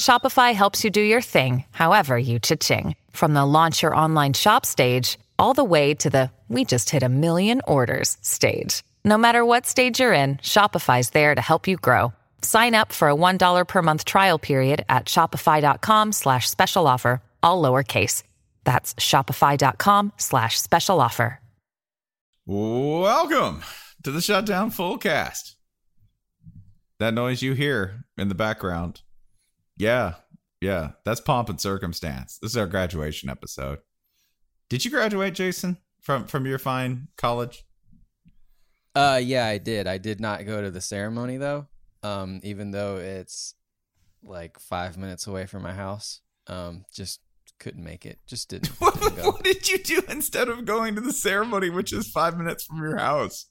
Shopify helps you do your thing, however you cha-ching. From the launch your online shop stage, all the way to the we just hit a million orders stage. No matter what stage you're in, Shopify's there to help you grow. Sign up for a $1 per month trial period at shopify.com slash special offer, all lowercase. That's shopify.com slash special offer. Welcome to the Shutdown Fullcast. That noise you hear in the background. Yeah, yeah, that's pomp and circumstance. This is our graduation episode. Did you graduate, Jason, from from your fine college? Uh, yeah, I did. I did not go to the ceremony though. Um, even though it's like five minutes away from my house. Um, just couldn't make it. Just didn't. What, didn't what did you do instead of going to the ceremony, which is five minutes from your house?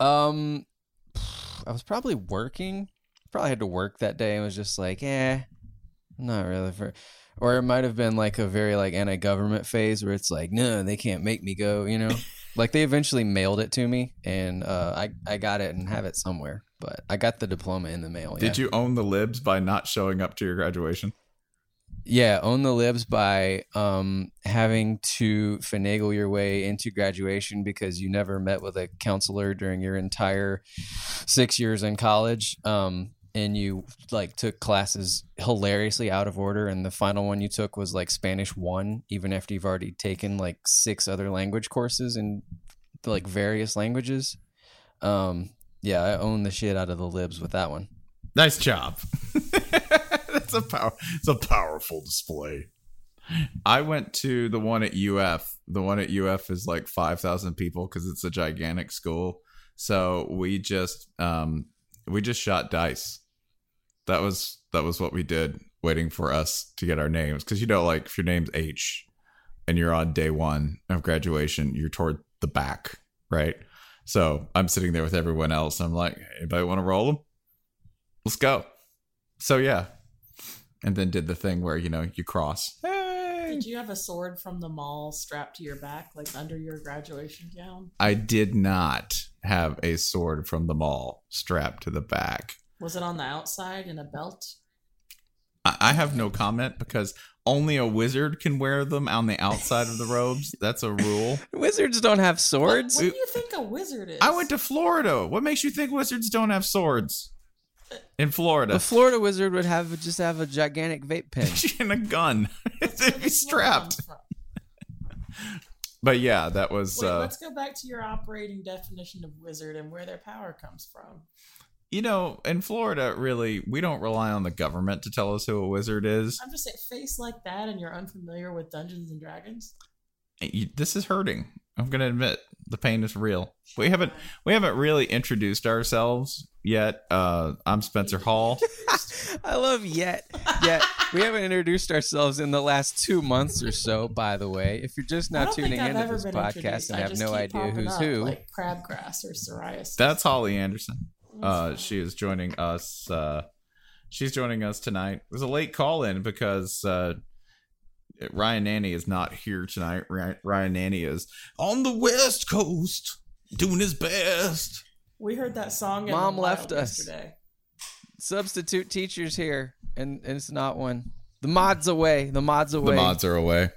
Um, I was probably working. Probably had to work that day and was just like, eh, not really for. Or it might have been like a very like anti-government phase where it's like, no, they can't make me go. You know, like they eventually mailed it to me and uh, I I got it and have it somewhere. But I got the diploma in the mail. Did yeah. you own the libs by not showing up to your graduation? Yeah, own the libs by um, having to finagle your way into graduation because you never met with a counselor during your entire six years in college. Um, and you like took classes hilariously out of order. And the final one you took was like Spanish one, even after you've already taken like six other language courses in like various languages. Um, yeah, I own the shit out of the libs with that one. Nice job. That's a power. It's a powerful display. I went to the one at UF. The one at UF is like five thousand people because it's a gigantic school. So we just um we just shot dice. That was that was what we did, waiting for us to get our names. Because you know, like if your name's H and you're on day one of graduation, you're toward the back, right? So I'm sitting there with everyone else. I'm like, anybody want to roll them? Let's go. So yeah, and then did the thing where you know you cross. Hey. Did you have a sword from the mall strapped to your back, like under your graduation gown? I did not have a sword from the mall strapped to the back. Was it on the outside in a belt? I I have no comment because only a wizard can wear them on the outside of the robes. That's a rule. Wizards don't have swords. What do you think a wizard is? I went to Florida. What makes you think wizards don't have swords? In Florida. The Florida wizard would have just have a gigantic vape pen. and a gun. It'd be strapped. But yeah, that was Wait, uh let's go back to your operating definition of wizard and where their power comes from. You know, in Florida, really, we don't rely on the government to tell us who a wizard is. I'm just saying, face like that, and you're unfamiliar with Dungeons and Dragons. You- this is hurting. I'm gonna admit the pain is real. We haven't we haven't really introduced ourselves yet. Uh, I'm Spencer Hall. I love yet. Yet we haven't introduced ourselves in the last two months or so. By the way, if you're just now don't tuning I've into this podcast introduced. and I have no idea who's up, who, like crabgrass or psoriasis. That's Holly Anderson. Uh, she is joining us. Uh, she's joining us tonight. It was a late call in because uh, Ryan Nanni is not here tonight. Ryan, Ryan Nanni is on the West Coast doing his best. We heard that song. in Mom the left us. yesterday. Substitute teachers here, and, and it's not one. The mods away. The mods away. The mods are away.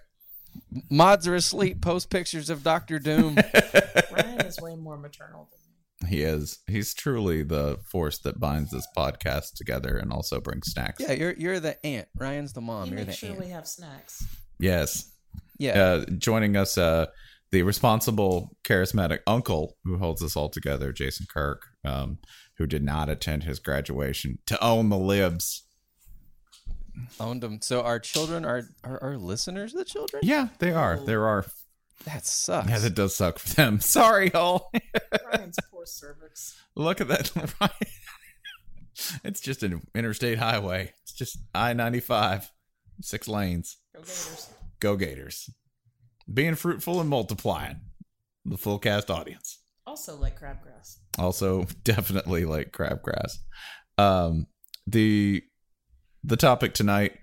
Mods are asleep. Post pictures of Doctor Doom. Ryan is way more maternal than me. He is. He's truly the force that binds this podcast together and also brings snacks. yeah, you're you're the aunt. Ryan's the mom. He you're the makes sure aunt. we have snacks. Yes. Yeah. Uh, joining us, uh, the responsible, charismatic uncle who holds us all together, Jason Kirk, um, who did not attend his graduation to own the libs. Owned them. So our children are are, are listeners. The children. Yeah, they are. There are. That sucks. Yeah, that does suck for them. Sorry, all. Ryan's poor cervix. Look at that. it's just an interstate highway. It's just I ninety five, six lanes. Go Gators. Go Gators. Being fruitful and multiplying. The full cast audience. Also like crabgrass. Also, definitely like crabgrass. Um, the the topic tonight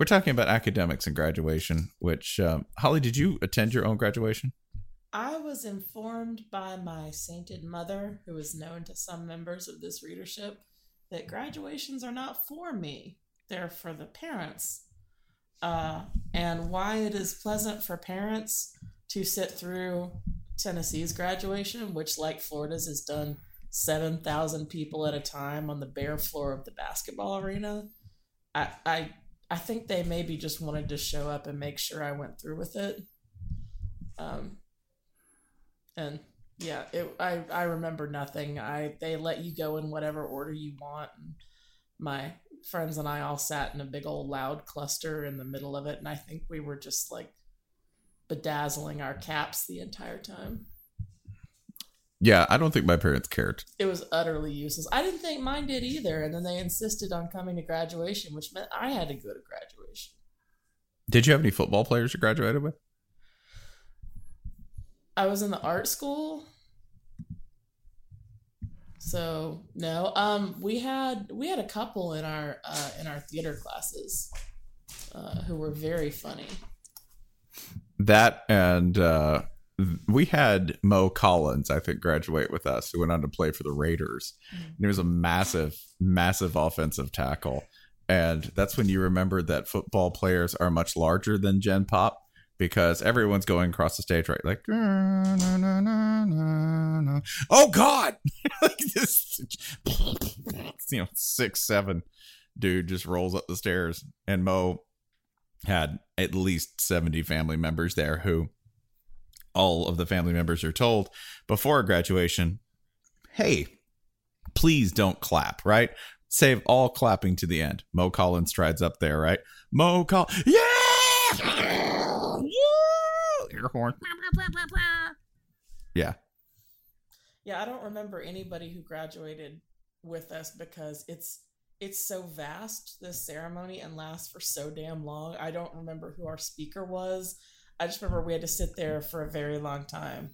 we're talking about academics and graduation. Which um, Holly, did you attend your own graduation? I was informed by my sainted mother, who is known to some members of this readership, that graduations are not for me. They're for the parents. Uh, and why it is pleasant for parents to sit through Tennessee's graduation, which, like Florida's, has done 7,000 people at a time on the bare floor of the basketball arena. I, I, I think they maybe just wanted to show up and make sure I went through with it. Um, and yeah, it, I I remember nothing. I they let you go in whatever order you want. And my friends and I all sat in a big old loud cluster in the middle of it, and I think we were just like bedazzling our caps the entire time. Yeah, I don't think my parents cared. It was utterly useless. I didn't think mine did either, and then they insisted on coming to graduation, which meant I had to go to graduation. Did you have any football players you graduated with? I was in the art school. So no, um, we had we had a couple in our uh, in our theater classes uh, who were very funny. That and uh, we had Mo Collins, I think, graduate with us, who went on to play for the Raiders. Mm-hmm. And he was a massive, massive offensive tackle. And that's when you remember that football players are much larger than Gen Pop because everyone's going across the stage, right? Like, oh God, like this, you know, six seven dude just rolls up the stairs, and Mo had at least 70 family members there who all of the family members are told before graduation hey please don't clap right save all clapping to the end mo collins strides up there right mo call yeah Woo! air horn yeah Yeah, I don't remember anybody who graduated with us because it's it's so vast this ceremony and lasts for so damn long. I don't remember who our speaker was. I just remember we had to sit there for a very long time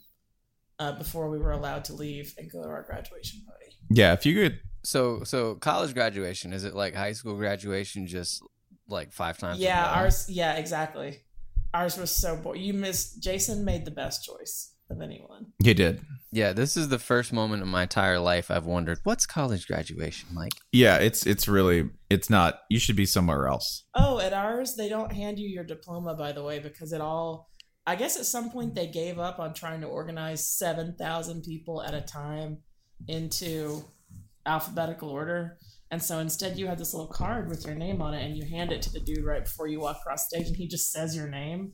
uh, before we were allowed to leave and go to our graduation party. yeah if you could So so college graduation is it like high school graduation just like five times? Yeah, ours. Yeah, exactly. Ours was so boring. You missed. Jason made the best choice of anyone. he did Yeah, this is the first moment in my entire life I've wondered what's college graduation like. yeah it's it's really it's not you should be somewhere else Oh, at ours, they don't hand you your diploma, by the way, because it all. I guess at some point they gave up on trying to organize 7,000 people at a time into alphabetical order. And so instead, you have this little card with your name on it, and you hand it to the dude right before you walk across stage, and he just says your name.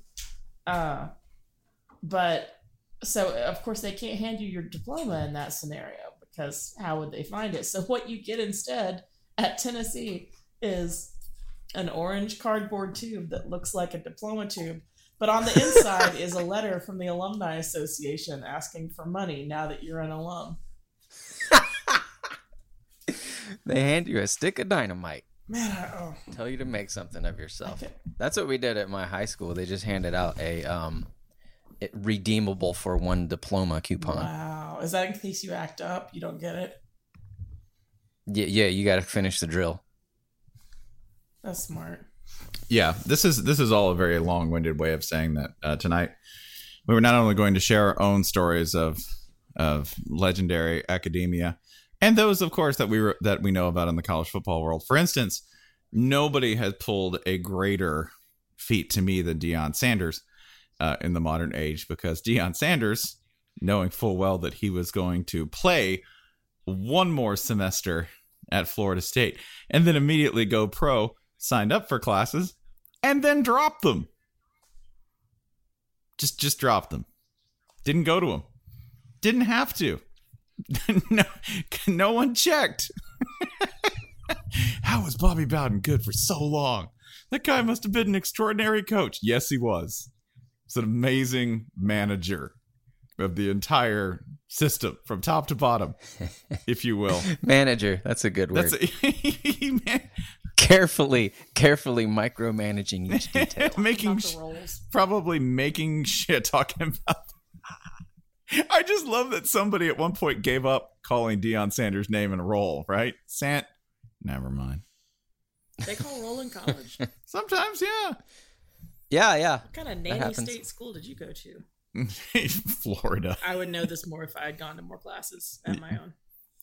Uh, but so, of course, they can't hand you your diploma in that scenario because how would they find it? So, what you get instead at Tennessee is an orange cardboard tube that looks like a diploma tube. But on the inside is a letter from the Alumni Association asking for money now that you're an alum. They hand you a stick of dynamite. Man, I, oh. Tell you to make something of yourself. Okay. That's what we did at my high school. They just handed out a um redeemable for one diploma coupon. Wow. Is that in case you act up? You don't get it? Yeah, yeah, you got to finish the drill. That's smart. Yeah, this is this is all a very long-winded way of saying that uh, tonight we were not only going to share our own stories of of legendary academia and those of course that we were that we know about in the college football world. For instance, nobody has pulled a greater feat to me than Deion Sanders uh, in the modern age because Deion Sanders, knowing full well that he was going to play one more semester at Florida State and then immediately go pro, signed up for classes and then dropped them. Just just dropped them. Didn't go to them. Didn't have to. no, no one checked. How was Bobby Bowden good for so long? That guy must have been an extraordinary coach. Yes, he was. He's an amazing manager of the entire system from top to bottom, if you will. Manager, that's a good word. That's a, man, carefully, carefully micromanaging each detail. making sh- probably making shit talking about. I just love that somebody at one point gave up calling Deion Sanders' name in a role. Right, Sant. Never mind. They call roll in college. Sometimes, yeah. Yeah, yeah. What kind of nanny state school did you go to? Florida. I would know this more if I had gone to more classes at my own.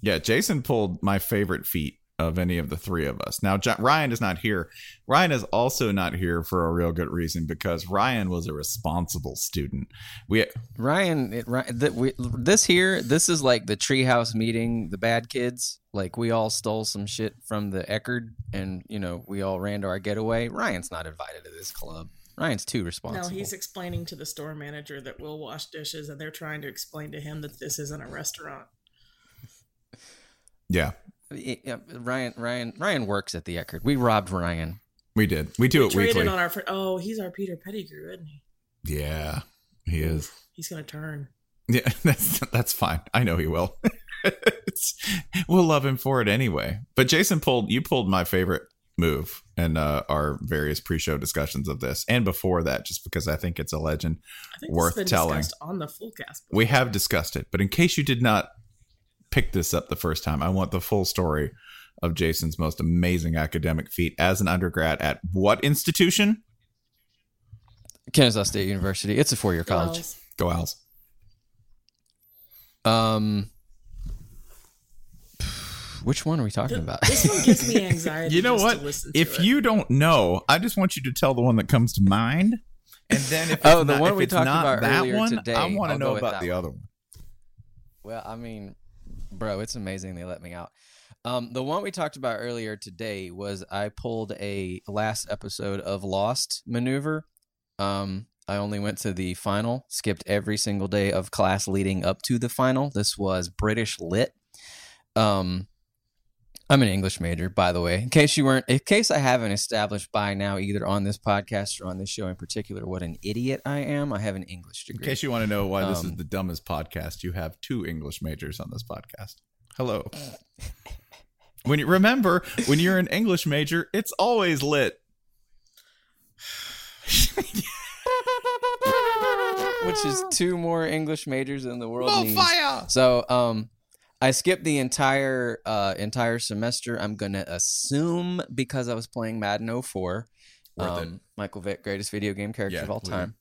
Yeah, Jason pulled my favorite feat of any of the three of us. Now, Jo- Ryan is not here. Ryan is also not here for a real good reason because Ryan was a responsible student. We Ryan, it, Ryan th- we, this here, this is like the treehouse meeting, the bad kids. Like we all stole some shit from the Eckerd, and you know we all ran to our getaway. Ryan's not invited to this club. Ryan's too responsible. No, he's explaining to the store manager that we'll wash dishes, and they're trying to explain to him that this isn't a restaurant. yeah, Yeah, uh, Ryan, Ryan, Ryan works at the Eckerd. We robbed Ryan. we did. We do it Traded weekly. on our fr- oh, he's our Peter Pettigrew, isn't he? yeah, he is. He's gonna turn. Yeah, that's that's fine. I know he will. We'll love him for it anyway. But Jason pulled you pulled my favorite move in uh, our various pre-show discussions of this, and before that, just because I think it's a legend I think worth been telling. on the full cast. We have discussed it, but in case you did not pick this up the first time, I want the full story of Jason's most amazing academic feat as an undergrad at what institution? Kennesaw State University. It's a four-year college. Wells. Go Owls. Um, which one are we talking Th- about? This one gives me anxiety. You know just what? To listen to If it. you don't know, I just want you to tell the one that comes to mind. And then if Oh, it's the not- one if we talked about that earlier one, today, I want to know about the one. other one. Well, I mean, bro, it's amazing they let me out. Um, the one we talked about earlier today was I pulled a last episode of Lost maneuver. Um, I only went to the final, skipped every single day of class leading up to the final. This was British Lit. Um, I'm an English major, by the way. In case you weren't, in case I haven't established by now, either on this podcast or on this show in particular, what an idiot I am. I have an English In case you want to know why this is Um, the dumbest podcast, you have two English majors on this podcast. Hello. when you remember, when you're an English major, it's always lit. which is two more English majors in the world. More needs. fire! So, um, I skipped the entire uh entire semester. I'm gonna assume because I was playing Madden 04. Um, Michael Vick, greatest video game character Yeah, of all time.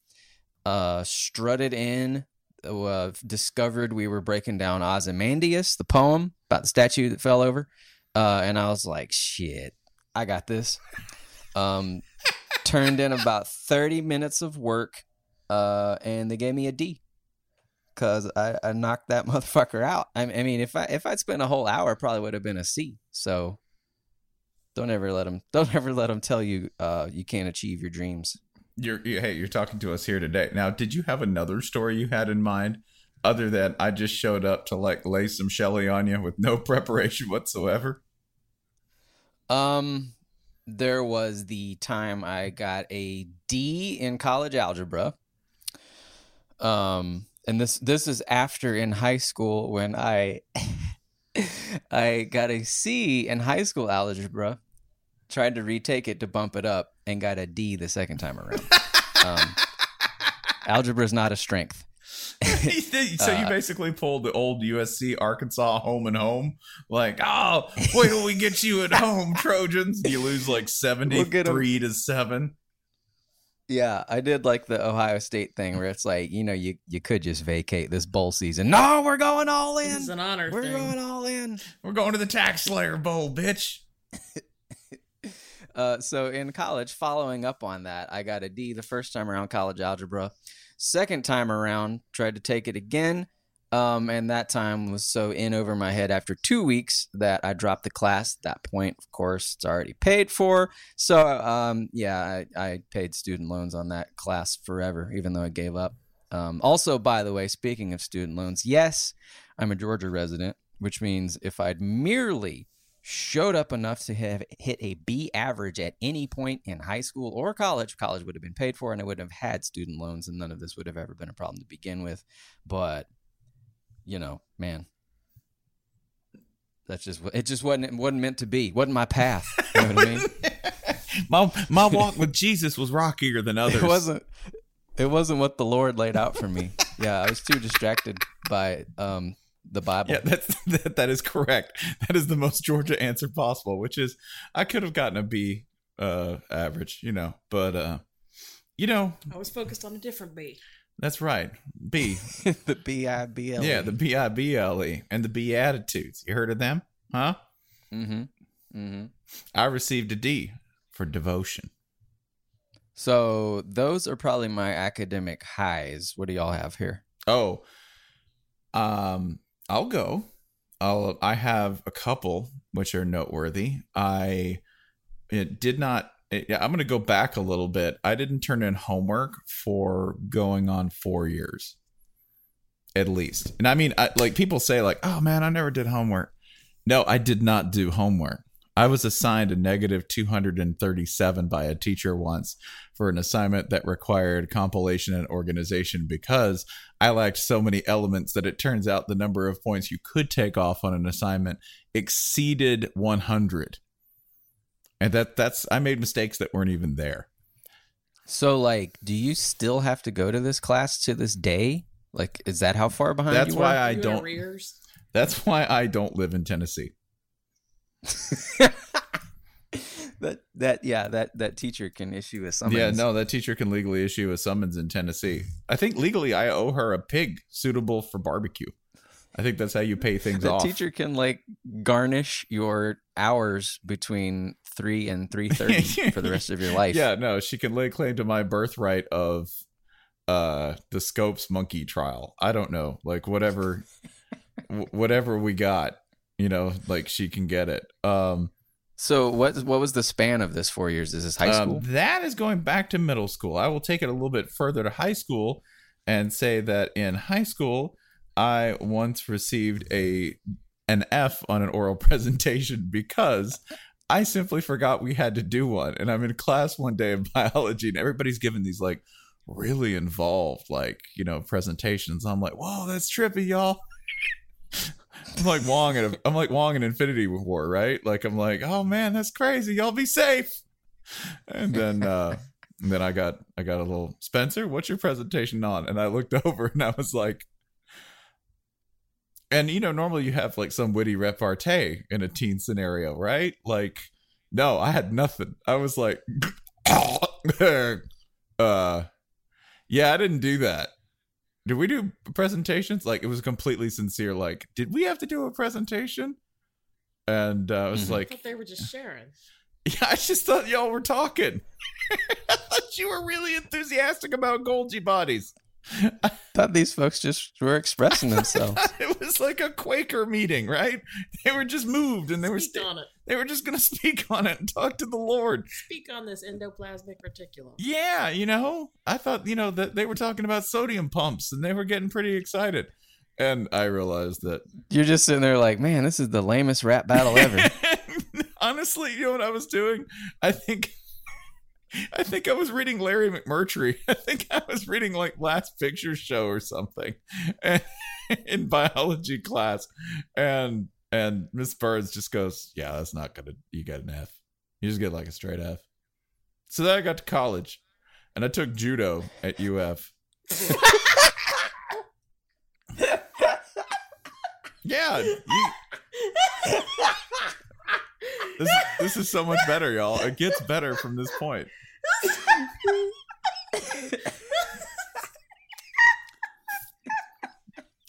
Uh, strutted in. Uh, discovered we were breaking down Ozymandias, the poem about the statue that fell over. Uh, and I was like, shit, I got this. Um, turned in about 30 minutes of work uh, and they gave me a D because I, I knocked that motherfucker out. I, I mean, if I if I'd spent a whole hour, it probably would have been a C. So don't ever let them don't ever let them tell you uh, you can't achieve your dreams. You're you, hey, you're talking to us here today. Now, did you have another story you had in mind other than I just showed up to like lay some Shelley on you with no preparation whatsoever? Um, there was the time I got a D in college algebra. Um, and this this is after in high school when I I got a C in high school algebra. Tried to retake it to bump it up and got a D the second time around. um, algebra is not a strength. so you Uh, basically pulled the old USC Arkansas home and home. Like, oh, wait till we get you at home, Trojans. You lose like We'll 73 to 7. Yeah, I did like the Ohio State thing where it's like, you know, you you could just vacate this bowl season. No, we're going all in. is an honor We're thing. going all in. We're going to the Tax Slayer Bowl, bitch. Uh, so in college, following up on that, I got a D the first time around college algebra. Second time around, tried to take it again. Um, and that time was so in over my head after two weeks that I dropped the class. At that point, of course, it's already paid for. So, um, yeah, I, I paid student loans on that class forever, even though I gave up. Um, also, by the way, speaking of student loans, yes, I'm a Georgia resident, which means if I'd merely showed up enough to have hit a B average at any point in high school or college, college would have been paid for and I wouldn't have had student loans and none of this would have ever been a problem to begin with. But, you know, man, that's just, it just wasn't, it wasn't meant to be. Wasn't my path. You know what I mean? My my walk with Jesus was rockier than others. It wasn't, it wasn't what the Lord laid out for me. Yeah. I was too distracted by, um, the Bible. Yeah, that's that, that is correct. That is the most Georgia answer possible, which is I could have gotten a B uh average, you know, but uh you know, I was focused on a different B. that's right. B. the B I B L. Yeah, the B I B L E and the Beatitudes. You heard of them? Huh? Mm-hmm. Mm-hmm. I received a D for devotion. So those are probably my academic highs. What do y'all have here? Oh, um, I'll go. I'll. I have a couple which are noteworthy. I it did not. Yeah, I'm going to go back a little bit. I didn't turn in homework for going on four years, at least. And I mean, I, like people say, like, "Oh man, I never did homework." No, I did not do homework. I was assigned a negative 237 by a teacher once for an assignment that required compilation and organization because I lacked so many elements that it turns out the number of points you could take off on an assignment exceeded 100. And that that's I made mistakes that weren't even there. So, like, do you still have to go to this class to this day? Like, is that how far behind That's you why are? I don't arrears? That's why I don't live in Tennessee. that that yeah that that teacher can issue a summons. Yeah, no, that teacher can legally issue a summons in Tennessee. I think legally I owe her a pig suitable for barbecue. I think that's how you pay things The off. teacher can like garnish your hours between three and three thirty for the rest of your life. Yeah, no, she can lay claim to my birthright of uh the Scopes monkey trial. I don't know, like whatever wh- whatever we got, you know, like she can get it. Um So what what was the span of this four years? Is this high um, school? that is going back to middle school. I will take it a little bit further to high school and say that in high school I once received a an F on an oral presentation because I simply forgot we had to do one. And I'm in class one day in biology and everybody's giving these like really involved, like, you know, presentations. I'm like, whoa, that's trippy, y'all. I'm like Wong in a, I'm like Wong in Infinity War, right? Like I'm like, oh man, that's crazy. Y'all be safe. And then uh and then I got I got a little Spencer, what's your presentation on? And I looked over and I was like and you know, normally you have like some witty repartee in a teen scenario, right? Like, no, I had nothing. I was like, uh, yeah, I didn't do that. Did we do presentations? Like, it was completely sincere. Like, did we have to do a presentation? And uh, I was Mhm. I like, thought they were just sharing. yeah, I just thought y'all were talking. I thought you were really enthusiastic about Golgi bodies. thought these folks just were expressing themselves. it was like a Quaker meeting, right? They were just moved and they were Speak sta- on it. they were just gonna speak on it and talk to the Lord. Speak on this endoplasmic reticulum. Yeah, you know, I thought you know that they were talking about sodium pumps and they were getting pretty excited, and I realized that You're just sitting there like, man, this is the lamest rap battle ever. honestly, you know what I was doing? I think. I think I was reading Larry McMurtry. I think I was reading like Last Picture Show or something in biology class, and and Miss Burns just goes, "Yeah, that's not gonna. You get an F. You just get like a straight F." So then I got to college, and I took judo at UF. yeah. You, this, this is so much better, y'all. It gets better from this point.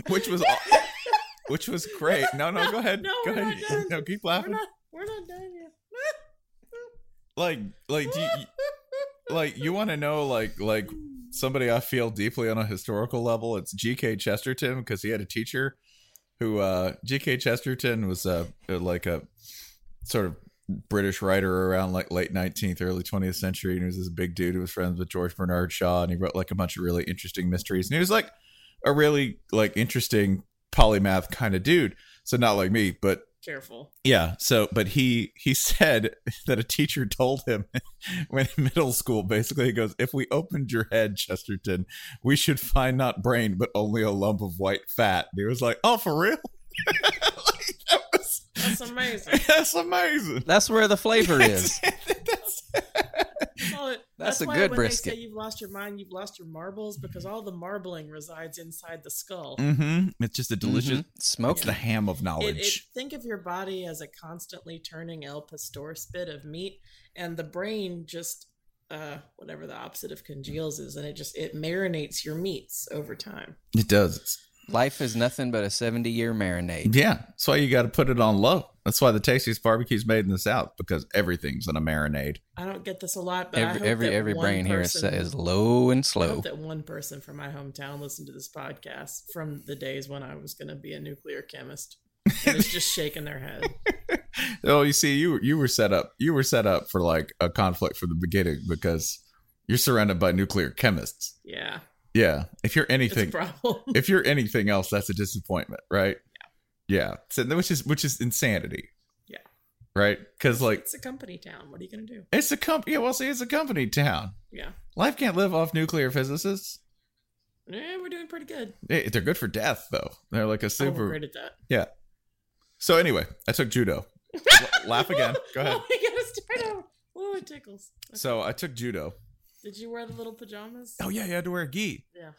Which was aw- which was great. No, no, go ahead. No, go we're ahead. No, keep We're laughing. not. We're not done yet. Like like do you, like you want to know like like somebody I feel deeply on a historical level. It's G.K. Chesterton because he had a teacher who uh G.K. Chesterton was uh like a sort of British writer around like late 19th, early 20th century. And he was this big dude who was friends with George Bernard Shaw. And he wrote like a bunch of really interesting mysteries. And he was like a really like interesting polymath kind of dude. So not like me, but Careful. yeah. So, but he he said that a teacher told him when in middle school, basically, he goes, "If we opened your head, Chesterton, we should find not brain, but only a lump of white fat." And he was like, "Oh, for real? Like, That's amazing. that's amazing." That's where the flavor is. Well, That's a good when brisket. They say you've lost your mind, you've lost your marbles because all the marbling resides inside the skull. Mm-hmm. It's just a delicious Mhm. Smoky. It's the ham of It, it, knowledge. think of your body as a constantly turning al pastor spit of meat, and the brain just uh, whatever the opposite of congeals is, and it just it marinates your meats over time. It does. It's- Life is nothing but a 70 year marinade. yeah, that's why you got to put it on low. That's why the tastiest barbecue's made in the South because everything's in a marinade. I don't get this a lot, but I Every hope every that every one brain here is, person- is low and I slow. hope that one person from my hometown listened to this podcast from the days when I was going to be a nuclear chemist. And is just shaking their head. Oh, you see, you you were set up. You were set up for like a conflict from the beginning because you're surrounded by nuclear chemists. Yeah, Yeah. If you're anything, if you're anything else, that's a disappointment, right? Yeah. So which is which is insanity. Yeah. Right. Because like it's a company town. What are you going to do? it's a company. Yeah. Well, see, it's a company town. Yeah, Life can't live off nuclear physicists. yeah, we're doing pretty good. They- They're good for death, though. They're like a super. great at that. Yeah. So anyway, I took judo. L- laugh again. Go ahead. Oh, we gotta start over. Oh, it tickles. Okay. So I took judo. Did you wear the little pajamas? Oh yeah, you had to wear a gi. Yeah.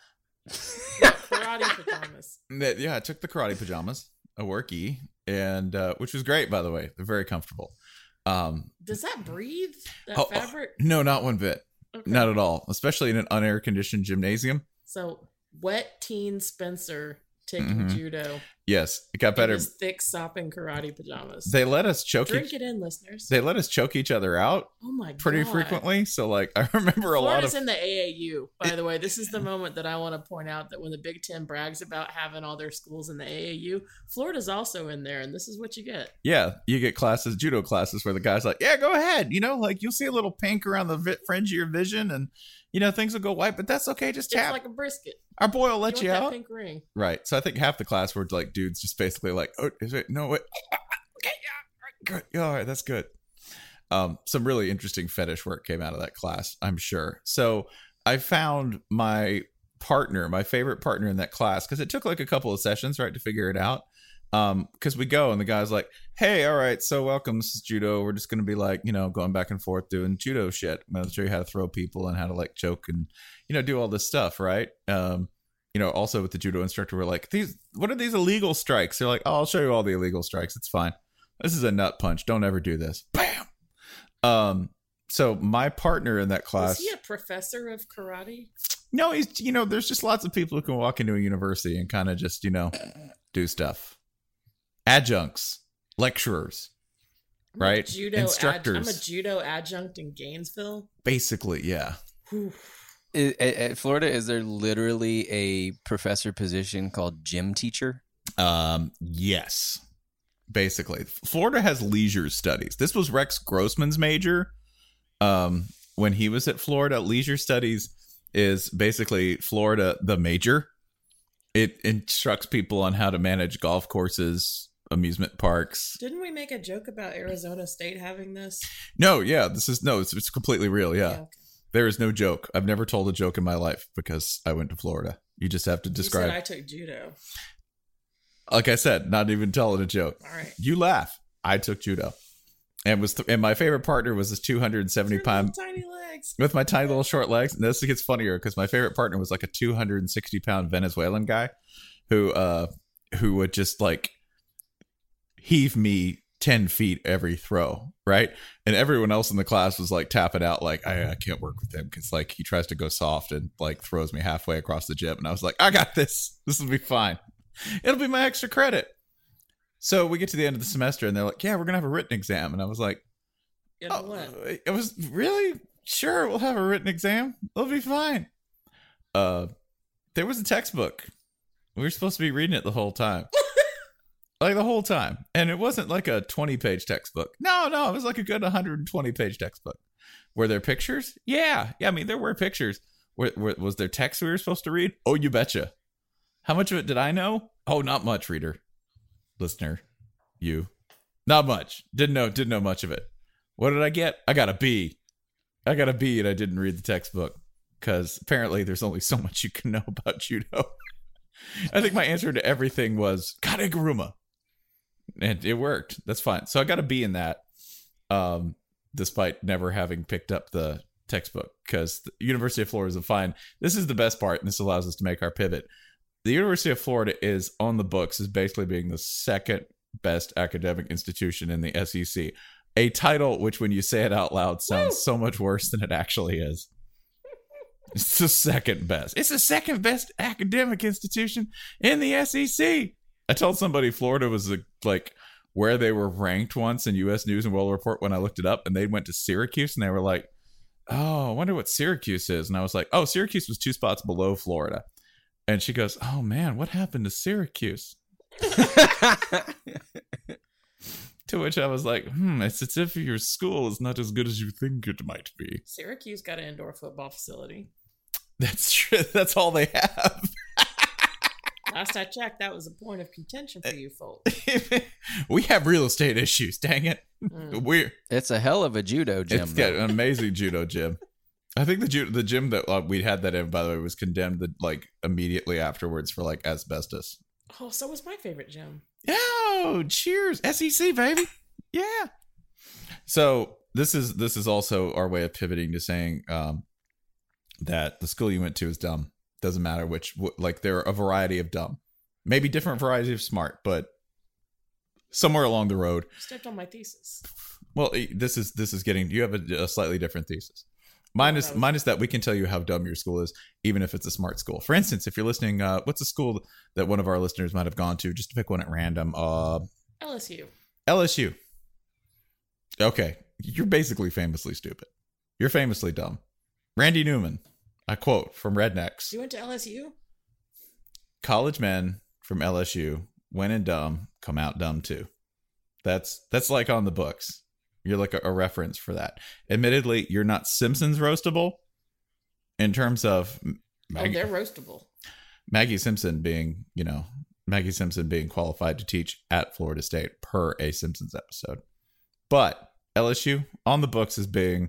Yeah, karate pajamas. Yeah, I took the karate pajamas, a wore gi, and uh, which was great, by the way. They're very comfortable. Um, Does that breathe? That oh, fabric? no, not one bit, Okay. not at all. Especially in an unair conditioned gymnasium. So, wet teen Spencer taking Mhm. judo. Yes, it got better. thick sopping karate pajamas. They let us choke. Drink Each, it in, listeners. they let us choke each other out oh my pretty god. frequently. So like, I remember a lot Florida's of. in the AAU, by the way. This is the moment that I want to point out that when the Big Ten brags about having all their schools in the AAU, Florida's also in there, and this is what you get. Yeah, you get classes, judo classes, where the guy's like, "Yeah, go ahead." You know, like you'll see a little pink around the vi- fringe of your vision, and you know things will go white, but that's okay. Just It's tap. like a brisket. Our boy will let you, that out. pink ring. Right. So I think half the class were like dudes, just basically like, "Oh, is it? No, wait. Okay, yeah, all right, good. All right, that's good." Um, some really interesting fetish work came out of that class, I'm sure. So I found my partner, my favorite partner in that class, because it took like a couple of sessions, right, to figure it out. Um, because we go and the guy's like, "Hey, all right, so welcome, this is judo. We're just gonna be like, you know, going back and forth doing judo shit. I'm gonna show you how to throw people and how to like choke and you know do all this stuff, right? Um, you know, also with the judo instructor, we're like, these, what are these illegal strikes? They're like, oh, I'll show you all the illegal strikes. It's fine. This is a nut punch. Don't ever do this. Bam. Um, so my partner in that class, Is he a professor of karate? no, he's, you know, there's just lots of people who can walk into a university and kind of just, you know, do stuff. Adjuncts, lecturers, I'm a right? Judo ad- Instructors. I'm a judo adjunct in Gainesville. Basically, yeah. Whew. At, at Florida, is there literally a professor position called gym teacher? Um, yes. Basically, Florida has leisure studies. This was Rex Grossman's major. Um, when he was at Florida, leisure studies is basically Florida the major. It instructs people on how to manage golf courses, amusement parks. Didn't we make a joke about Arizona State having this? No, yeah, this is no, it's, it's completely real. Yeah. okay. there is no joke. I've never told a joke in my life because I went to Florida. You just have to describe. said I took judo. like I said, not even telling a joke. All right. You laugh. I took judo, and was and my favorite partner was this 270 Your pound tiny legs. with my tiny little short legs. And this gets funnier because my favorite partner was like a 260 pound Venezuelan guy, who uh who would just like heave me 10 feet every throw, right? And everyone else in the class was like tapping out, like, I, I can't work with him because like he tries to go soft and like throws me halfway across the gym. And I was like, I got this. This will be fine. It'll be my extra credit. So we get to the end of the semester and they're like, Yeah, we're gonna have a written exam. And I was like, oh. It was really sure we'll have a written exam. It'll be fine. Uh there was a textbook. We were supposed to be reading it the whole time. like the whole time. And it wasn't like a 20 page textbook. No, no, it was like a good 120 page textbook. Were there pictures? Yeah. Yeah, I mean, there were pictures. Were, were, was there text we were supposed to read? Oh, you betcha. How much of it did I know? Oh, not much, reader, listener, you. Not much. Didn't know. Didn't know much of it. What did I get? I got a B. I got a B, and I didn't read the textbook because apparently there's only so much you can know about judo. I think my answer to everything was Kareguruma. And it worked. That's fine. So I got a B in that, um, despite never having picked up the textbook because the University of Florida is a fine. This is the best part, and this allows us to make our pivot. The University of Florida is on the books as basically being the second best academic institution in the SEC. A title which, when you say it out loud, sounds so much worse than it actually is. It's the second best. It's the second best academic institution in the SEC. I told somebody Florida was the, like where they were ranked once in U.S. News and World Report when I looked it up, and they went to Syracuse, and they were like, "Oh, I wonder what Syracuse is." And I was like, "Oh, Syracuse was two spots below Florida." And she goes, "Oh man, what happened to Syracuse?" to which I was like, "Hmm, it's as if your school is not as good as you think it might be." Syracuse got an indoor football facility. That's true. That's all they have. Last I checked, that was a point of contention for you folks. we have real estate issues. Dang it, Mm. we're It's a hell of a judo gym. it's got though. an amazing judo gym. I think the ju- the gym that uh, we had that in, by the way, was condemned the, like immediately afterwards for like asbestos. Oh, so was my favorite gym. Yo, cheers, SEC baby, yeah. So this is this is also our way of pivoting to saying um, that the school you went to is dumb. Doesn't matter which, like they're a variety of dumb, maybe different variety of smart, but somewhere along the road, Stepped on my thesis. well, this is this is getting you have a, a slightly different thesis. Mine is mine is that we can tell you how dumb your school is, even if it's a smart school. For instance, if you're listening, uh, what's a school that one of our listeners might have gone to? Just to pick one at random. Uh, LSU. LSU. Okay, you're basically famously stupid. You're famously dumb. Randy Newman, I quote from Rednecks: You went to LSU? "College men from LSU, when in dumb, come out dumb too." That's that's like on the books. You're like a, a reference for that. Admittedly, you're not Simpsons roastable in terms of oh, Maggie, Oh, they're roastable. Maggie Simpson being, you know, Maggie Simpson being qualified to teach at Florida State per a Simpsons episode. But LSU on the books as being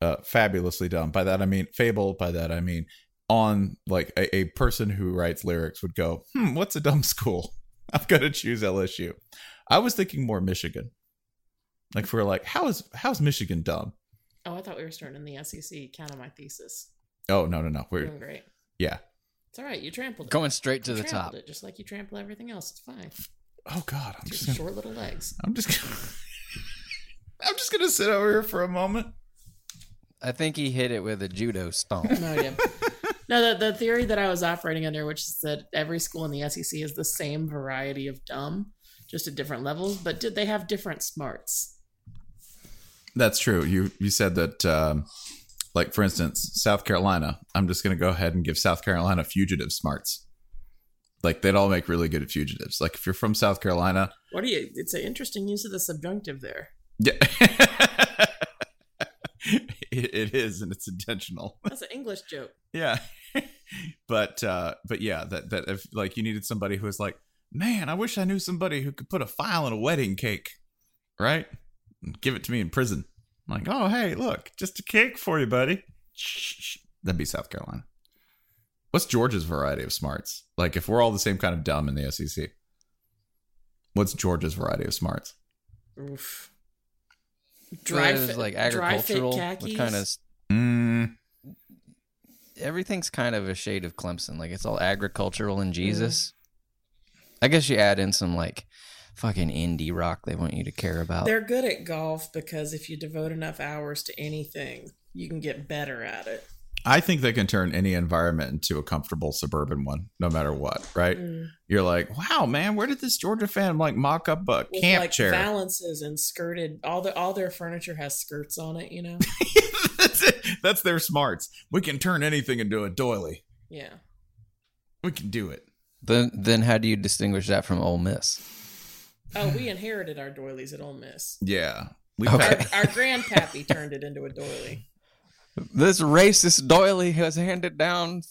uh, fabulously dumb. By that I mean fable. By that I mean on like a, a person who writes lyrics would go, hmm, what's a dumb school? I've got to choose LSU. I was thinking more Michigan. Like for like, how is how's Michigan dumb? Oh, I thought we were starting in the SEC. Count on my thesis. Oh no no no. We're doing great. yeah. It's all right. You trampled it. Going straight to You the top. It, just like you trample everything else. It's fine. Oh God, I'm Just just gonna, short little legs. I'm just gonna, I'm just gonna sit over here for a moment. I think he hit it with a judo stomp. No idea. no, the, the theory that I was operating under, which is that every school in the SEC is the same variety of dumb, just at different levels, but did they have different smarts? That's true. You you said that, um, like for instance, South Carolina. I'm just going to go ahead and give South Carolina fugitive smarts. Like they'd all make really good fugitives. Like if you're from South Carolina, What do you? It's an interesting use of the subjunctive there. yeah, it, it is, and it's intentional. That's an English joke. yeah, but uh, but yeah, that that if like you needed somebody who was like, man, I wish I knew somebody who could put a file in a wedding cake, right? And give it to me in prison. I'm like, oh hey, look, just a cake for you, buddy. That'd be South Carolina. What's Georgia's variety of smarts? Like, if we're all the same kind of dumb in the SEC, what's Georgia's variety of smarts? Oof. Dry fit- like dry fit agricultural. What kind of Mm, everything's kind of a shade of Clemson. Like it's all agricultural and Jesus. I guess you add in some like fucking indie rock they want you to care about. They're good at golf because if you devote enough hours to anything, you can get better at it. I think they can turn any environment into a comfortable suburban one, no matter what, right? Mm. You're like, wow, man, where did this Georgia fan like mock up a With camp like chair? valances and skirted, all the all their furniture has skirts on it. You know, That's it. That's their smarts. We can turn anything into a doily. yeah. We can do it. Then then how do you distinguish that from Ole Miss? Oh, we inherited our doilies at Ole Miss. Yeah. We Okay. pa- Our grandpappy turned it into a doily. This racist doily has handed down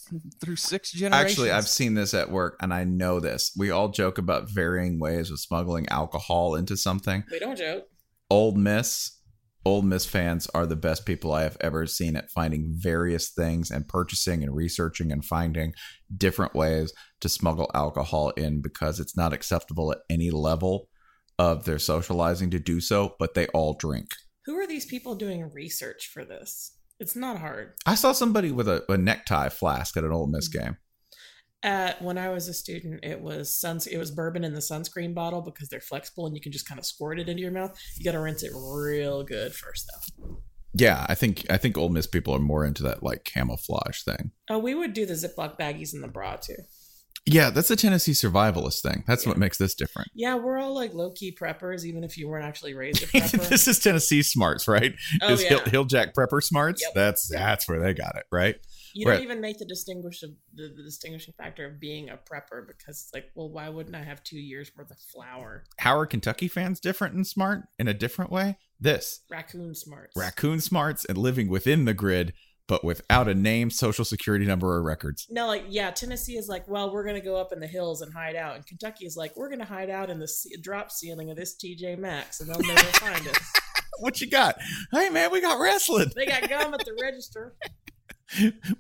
through six generations. Actually, I've seen this at work and I know this. We all joke about varying ways of smuggling alcohol into something. We don't joke. Ole Miss, Ole Miss fans are the best people I have ever seen at finding various things and purchasing and researching and finding different ways to smuggle alcohol in because it's not acceptable at any level of their socializing to do so, but they all drink. Who are these people doing research for this? It's not hard. I saw somebody with a, a necktie flask at an Ole Miss mm-hmm. game. At when I was a student, it was suns. It was bourbon in the sunscreen bottle because they're flexible and you can just kind of squirt it into your mouth. You got to rinse it real good first, though. Yeah, I think I think Ole Miss people are more into that like camouflage thing. Oh, we would do the Ziploc baggies in the bra too. Yeah, that's a Tennessee survivalist thing. That's what makes this different. Yeah, we're all like low key preppers, even if you weren't actually raised a prepper. this is Tennessee smarts, right? Oh, Is yeah. Hill, Hill Jack prepper smarts? Yep. That's that's where they got it, right? you don't even make the distinguish of the, the distinguishing factor of being a prepper because it's like, well, why wouldn't I have two years worth of flour? How are Kentucky fans different and smart in a different way? This Raccoon smarts. raccoon smarts and living within the grid, but without a name, social security number, or records. No, like yeah, Tennessee is like, well, we're gonna go up in the hills and hide out, and Kentucky is like, we're gonna hide out in the drop ceiling of this TJ Maxx, and they'll never find us. What you got? Hey man, we got wrestling. They got gum at the register.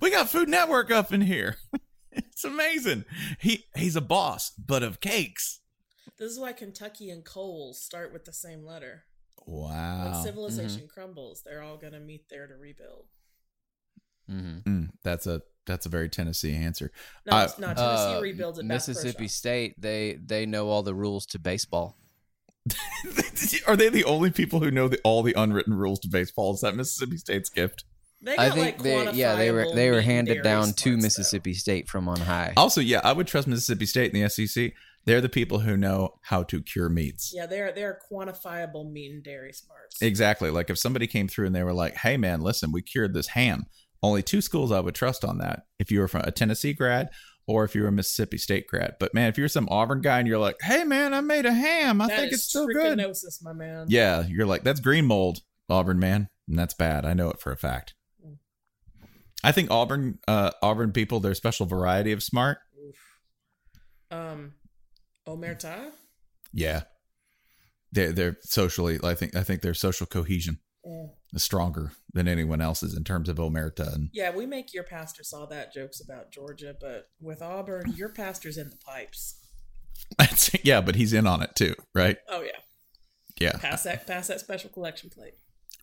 We got Food Network up in here. It's amazing. He he's a boss, but of cakes. This is why Kentucky and Kohl's start with the same letter. Wow. When civilization mm-hmm. crumbles, they're all gonna meet there to rebuild. Mm-hmm. Mm, that's a that's a very Tennessee answer. No, I- it's not Tennessee rebuilds at Bass Pro Uh, Mississippi State. They they know all the rules to baseball. Are they the only people who know the, all the unwritten rules to baseball? Is that Mississippi State's gift? They I think like they yeah they were they were handed down to smarts, Mississippi State from on high. Also, yeah, I would trust Mississippi State and the SEC. They're the people who know how to cure meats. Yeah, they're they're quantifiable meat and dairy smarts. Exactly. Like if somebody came through and they were like, "Hey, man, listen, we cured this ham." Only two schools I would trust on that. If you were from a Tennessee grad or if you were a Mississippi State grad. But man, if you're some Auburn guy and you're like, "Hey, man, I made a ham. I That think it's still good." my man. Yeah, you're like, "That's green mold, Auburn man," and that's bad. I know it for a fact. I think Auburn, uh, Auburn people, their special variety of smart. Um, Omerta. Yeah, they're they're socially. I think I think their social cohesion Yeah. stronger than anyone else's in terms of omerta. And Yeah, we make your pastor saw that jokes about Georgia, but with Auburn, your pastor's in the pipes. that's, yeah, but he's in on it too, right? Oh yeah, Yeah, pass that pass that special collection plate.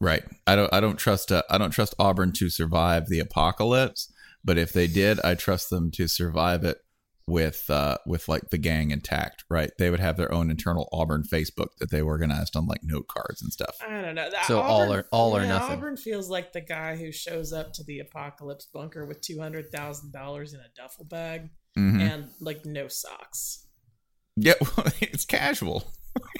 right. I don't I don't trust uh, I don't trust Auburn to survive the apocalypse, but if they did, I trust them to survive it with uh with like the gang intact, right? They would have their own internal Auburn Facebook that they organized on like note cards and stuff. I don't know. That So all or- all or nothing. Auburn feels like the guy who shows up to the apocalypse bunker with two hundred thousand dollars in a duffel bag Mhm. and like no socks. Yeah, well, it's casual.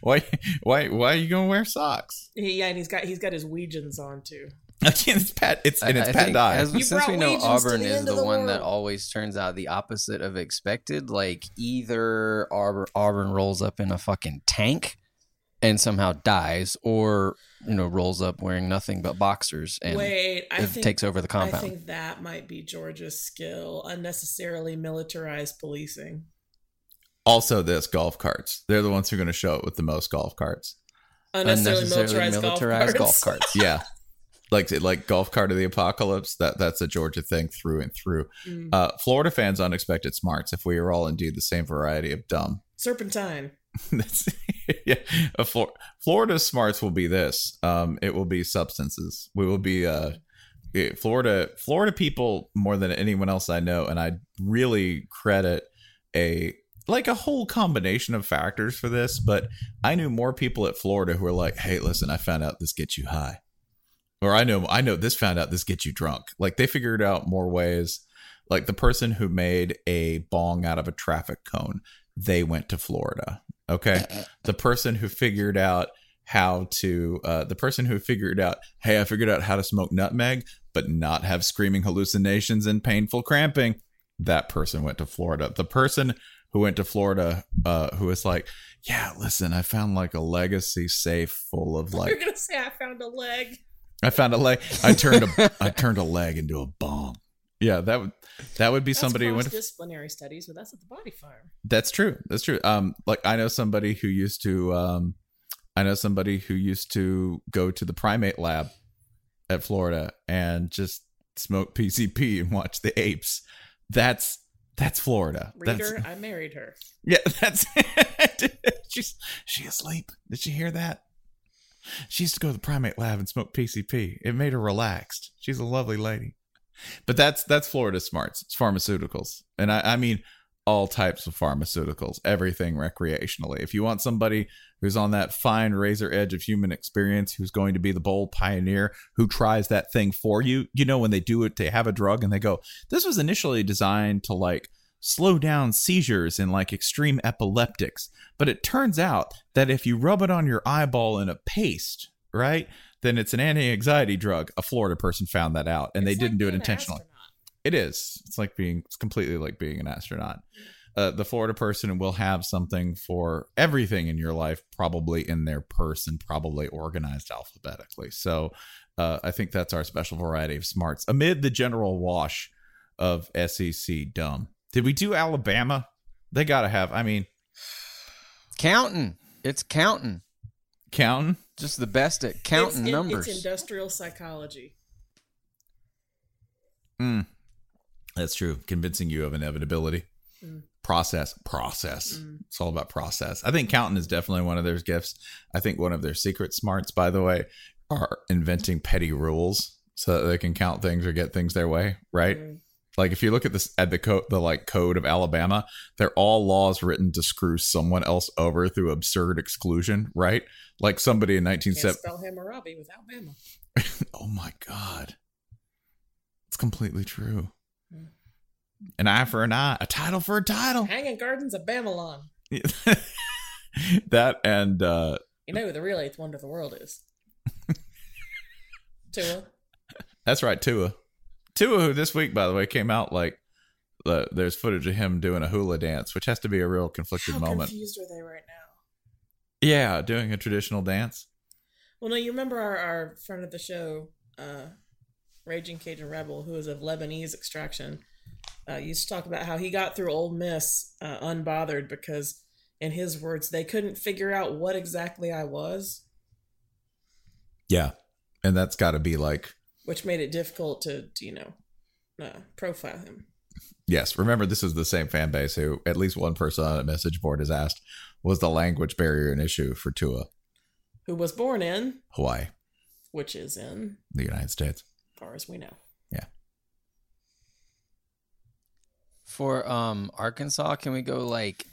why why why are you gonna wear socks? Yeah, and he's got he's got his Weejuns on too. Again, it's Pat. It's and it's I Pat think Dye. as- You since we know Auburn the is the, the one that always turns out the opposite of expected, like either Auburn, Auburn rolls up in a fucking tank and somehow dies, or you know rolls up wearing nothing but boxers and Wait, I think, takes over the compound. I think that might be Georgia's skill: unnecessarily militarized policing. Also, this golf carts. They're the ones who are going to show up with the most golf carts. Unnecessarily, Unnecessarily militarized, militarized golf, golf carts. carts. Yeah, like like golf cart of the apocalypse. That that's a Georgia thing through and through. Mm. Uh, Florida fans unexpected smarts. If we are all indeed the same variety of dumb, Serpentine. That's, yeah, a Flor- Florida's smarts will be this. Um, it will be substances. We will be uh, Florida. Florida people more than anyone else I know, and I really credit a like a whole combination of factors for this, but I knew more people at Florida who were like, "Hey, listen, I found out this gets you high," or I know I know this found out this gets you drunk. Like they figured out more ways. Like the person who made a bong out of a traffic cone, they went to Florida. Okay, the person who figured out how to, uh, the person who figured out, hey, I figured out how to smoke nutmeg, but not have screaming hallucinations and painful cramping. That person went to Florida. The person who went to Florida, uh, who was like, "Yeah, listen, I found like a legacy safe full of like You're gonna say I found a leg. I found a leg, I turned a, I turned a leg into a bomb." Yeah, that would that would be That's somebody who went. To, disciplinary studies, but that's at the body farm. that's true. That's true. Um, like I know somebody who used to, um, I know somebody who used to go to the primate lab at Florida and just smoke PCP and watch the apes. That's that's Florida. That's, Reader, I married her. Yeah, that's she's she asleep. Did she hear that? She used to go to the primate lab and smoke PCP. It made her relaxed. She's a lovely lady. But that's that's Florida smarts. It's pharmaceuticals. And I, I mean all types of pharmaceuticals, everything recreationally. If you want somebody who's on that fine razor edge of human experience, who's going to be the bold pioneer who tries that thing for you, you know, when they do it, they have a drug and they go, This was initially designed to like slow down seizures in like extreme epileptics. But it turns out that if you rub it on your eyeball in a paste, right, then it's an anti anxiety drug. A Florida person found that out and It's they didn't do it intentionally. It is. It's like being, it's completely like being an astronaut. Uh, the Florida person will have something for everything in your life, probably in their purse and probably organized alphabetically. So uh, I think that's our special variety of smarts amid the general wash of SEC dumb. Did we do Alabama? They got to have, I mean, Counting. It's counting. counting. Just the best at counting It's- it- numbers. It's industrial psychology. Mm, that's true. Convincing you of inevitability. Mm. Process, process. Mm. It's all about process. I think counting is definitely one of their gifts. I think one of their secret smarts, by the way, are inventing petty rules so that they can count things or get things their way. Right. Mm. Like if you look at this at the code, the like code of Alabama, they're all laws written to screw someone else over through absurd exclusion. Right. Like somebody in Can't 1970. spell Hammurabi without Bama. Oh my god. It's completely true. Mm. An eye for an eye, a title for a title. Hanging Gardens of Babylon. that and uh You know who the real eighth wonder of the world is. Tua. that's right, Tua. Tua who this week by the way came out like uh, there's footage of him doing a hula dance, which has to be a real conflicted How moment. confused are they right now? Yeah, doing a traditional dance. Well, no, you remember our, our friend of the show, uh, Raging Cajun Rebel, who is of Lebanese extraction, uh, used to talk about how he got through Ole Miss uh, unbothered because, in his words, they couldn't figure out what exactly I was, Yeah. And that's got to be like which made it difficult to, to you know, uh, profile him. Yes, remember this is the same fan base who at least one person on a message board has asked, was the language barrier an issue for Tua, Who was born in, Hawaii, which is in, the United States? as far as we know. Yeah. For um Arkansas, can we go like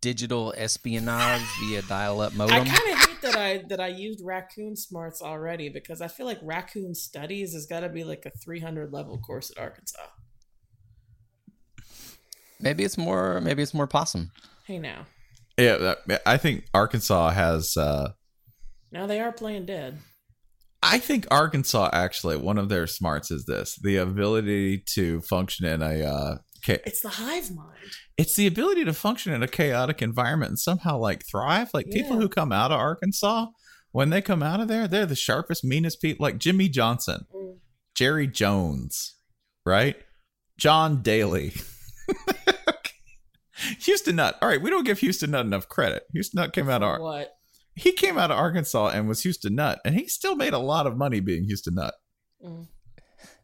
digital espionage via dial-up modem? I kind of hate that I that I used raccoon smarts already because I feel like raccoon studies has got to be like a 300 level course at Arkansas. maybe it's more. Maybe it's more possum. Hey now, Yeah, I think Arkansas has. Uh, now they are playing dead. I think Arkansas actually one of their smarts is this: the ability to function in a. Uh, It's the hive mind. it's the ability to function in a chaotic environment and somehow like thrive. Like people who come out of Arkansas, when they come out of there, they're the sharpest, meanest people. Like Jimmy Johnson, Mm. Jerry Jones, right? John Daly. Houston Nutt. All right, we don't give Houston Nutt enough credit. Houston Nutt came out of Ar- What? he came out of Arkansas and was Houston Nutt, and he still made a lot of money being Houston Nutt. Mm.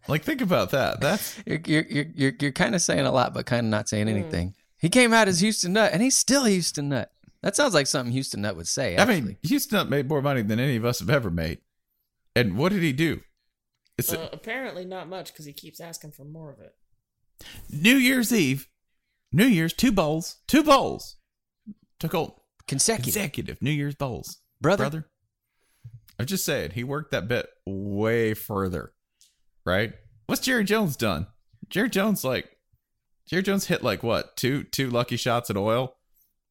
Like, think about that. That's You're you're you're you're, you're kind of saying a lot, but kind of not saying Mm. anything. He came out as Houston Nutt, and he's still Houston Nutt. That sounds like something Houston Nutt would say. I mean, Houston Nutt made more money than any of us have ever made. And what did he do? It's Uh, apparently not much because he keeps asking for more of it. New Year's Eve. New Year's, two bowls, two bowls. Took all Consecutive. consecutive New Year's bowls, Brother. Brother, I just said he worked that bit way further, right? What's Jerry Jones done? Jerry Jones like Jerry Jones hit like what two two lucky shots at oil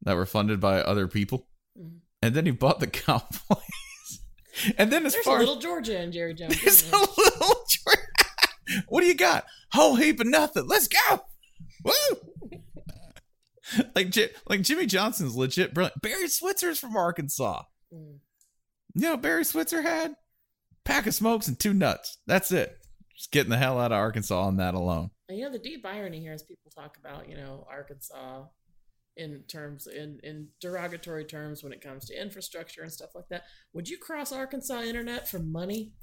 that were funded by other people, Mhm. and then he bought the Cowboys. and then as There's far a little Georgia in Jerry Jones. there's a little Georgia- what do you got? Whole heap of nothing. Let's go. Woo! like J- like Jimmy Johnson's legit brilliant. Barry Switzer's from Arkansas. Mm. You know Barry Switzer had? Pack of smokes and two nuts. That's it. Just getting the hell out of Arkansas on that alone. And, you know, the deep irony here is people talk about, you know, Arkansas in terms in in derogatory terms when it comes to infrastructure and stuff like that. Would you cross Arkansas internet for money?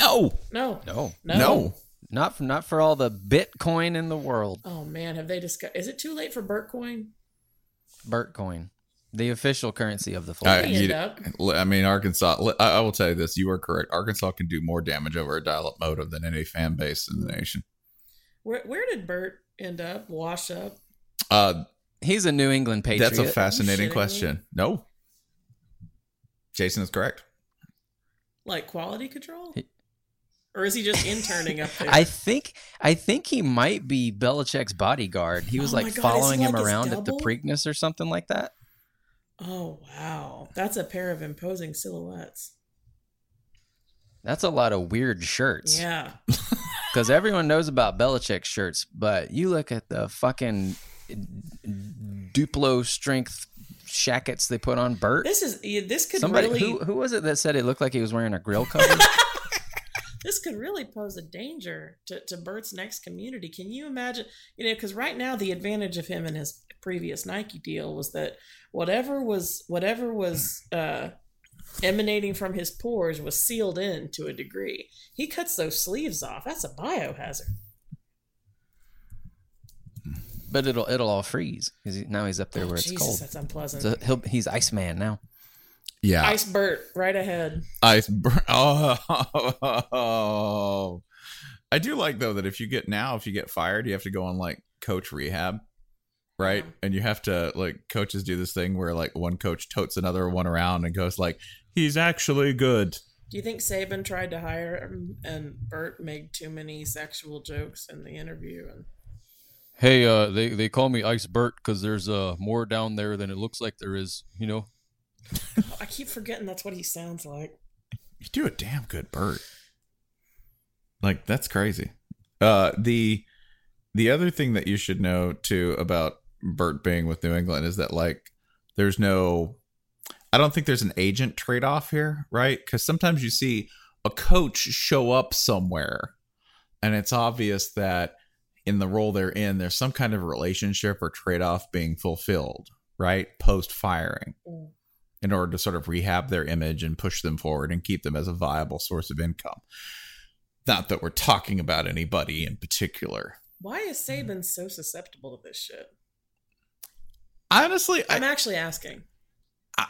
No. No. No. No. No. Not for not for all the Bitcoin in the world. Oh man, have they discussed? Is it too late for Bitcoin? Bitcoin, the official currency of the I, flag. End you- I mean, Arkansas, I, I will tell you this. You are correct. Arkansas can do more damage over a dial up modem than any fan base in the nation. Where where did Bert end up? Wash up? Uh, He's a New England Patriot. That's a fascinating shitting me? question. No. Jason is correct. Like quality control? He- Or is he just interning up there? I think I think he might be Belichick's bodyguard. He was Oh like God, following he him like his around at the double? Preakness or something like that. Oh wow, that's a pair of imposing silhouettes. That's a lot of weird shirts. Yeah. Because everyone knows about Belichick shirts, but you look at the fucking Duplo strength shackets they put on Bert. This is this could Somebody really who who was it that said it looked like he was wearing a grill cover? this could really pose a danger to, to Bert's next community. Can you imagine? You know, because right now the advantage of him and his previous Nike deal was that whatever was whatever was uh, emanating from his pores was sealed in to a degree. He cuts those sleeves off. That's a biohazard. but it'll it'll all freeze because now he's up there Oh, where it's Jesus, cold. that's unpleasant. So he'll, he's Iceman now. Yeah. Ice Bert, right ahead. Ice. bur- Oh. I do like though that if you get now, if you get fired, you have to go on like coach rehab, right? Yeah. And you have to like coaches do this thing where like one coach totes another one around and goes like, "He's actually good." Do you think Saban tried to hire him and Bert made too many sexual jokes in the interview? And Hey, uh, they they call me Ice Bert because there's uh more down there than it looks like there is. You know. I keep forgetting that's what he sounds like. You do a damn good Bert. Like that's crazy. Uh the the other thing that you should know too about Bert being with New England is that like there's no I don't think there's an agent trade off here, right? Cuz sometimes you see a coach show up somewhere and it's obvious that in the role they're in there's some kind of relationship or trade off being fulfilled, right? Post firing Mm. In order to sort of rehab their image and push them forward and keep them as a viable source of income. Not that we're talking about anybody in particular. Why is Saban so susceptible to this shit? Honestly, I'm I, actually asking.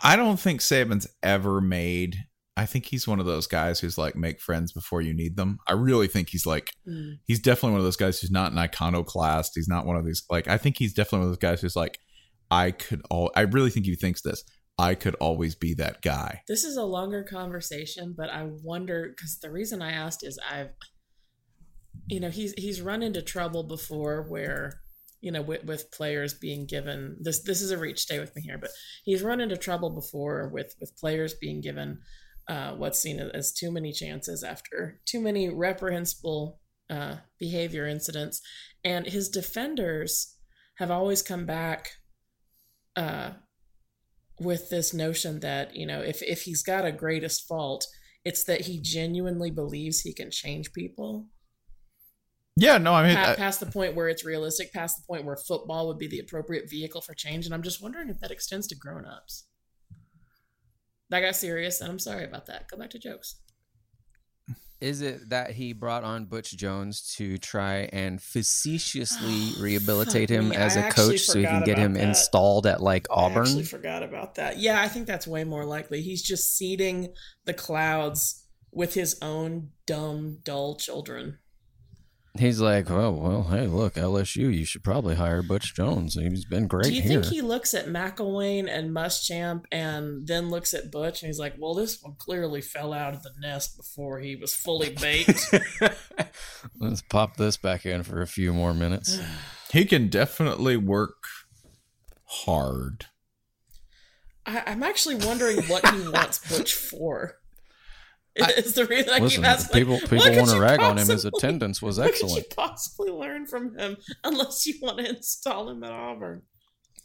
I don't think Saban's ever made. I think he's one of those guys who's like make friends before you need them. I really think he's like Mm. he's definitely one of those guys who's not an iconoclast. He's not one of these like I think he's definitely one of those guys who's like I could all I really think he thinks this. I could always be that guy. This is a longer conversation, but I wonder because the reason I asked is I've, you know, he's he's run into trouble before where, you know, with, with players being given this. This is a reach. Stay with me here, but he's run into trouble before with with players being given uh, what's seen as too many chances after too many reprehensible uh, behavior incidents, and his defenders have always come back. Uh, with this notion that you know if if he's got a greatest fault it's that he genuinely believes he can change people. Yeah, no, I mean pa- I- past the point where it's realistic past the point where football would be the appropriate vehicle for change and i'm just wondering if that extends to grown-ups. That got serious and i'm sorry about that. Go back to jokes Is it that he brought on Butch Jones to try and facetiously rehabilitate him as a coach so he can get him that. installed at like Auburn? i actually forgot about that yeah i think that's way more likely he's just seeding the clouds with his own dumb dull children He's like, oh well, hey, look, LSU, you should probably hire Butch Jones. He's been great Do you here. think he looks at McElwain and Muschamp and then looks at Butch and he's like, well, this one clearly fell out of the nest before he was fully baked? Let's pop this back in for a few more minutes. He can definitely work hard. I, I'm actually wondering what he wants Butch for. Is the reason I Listen, keep asking. people like, people want to rag on him. His attendance was excellent. What could you possibly learn from him unless you want to install him at Auburn?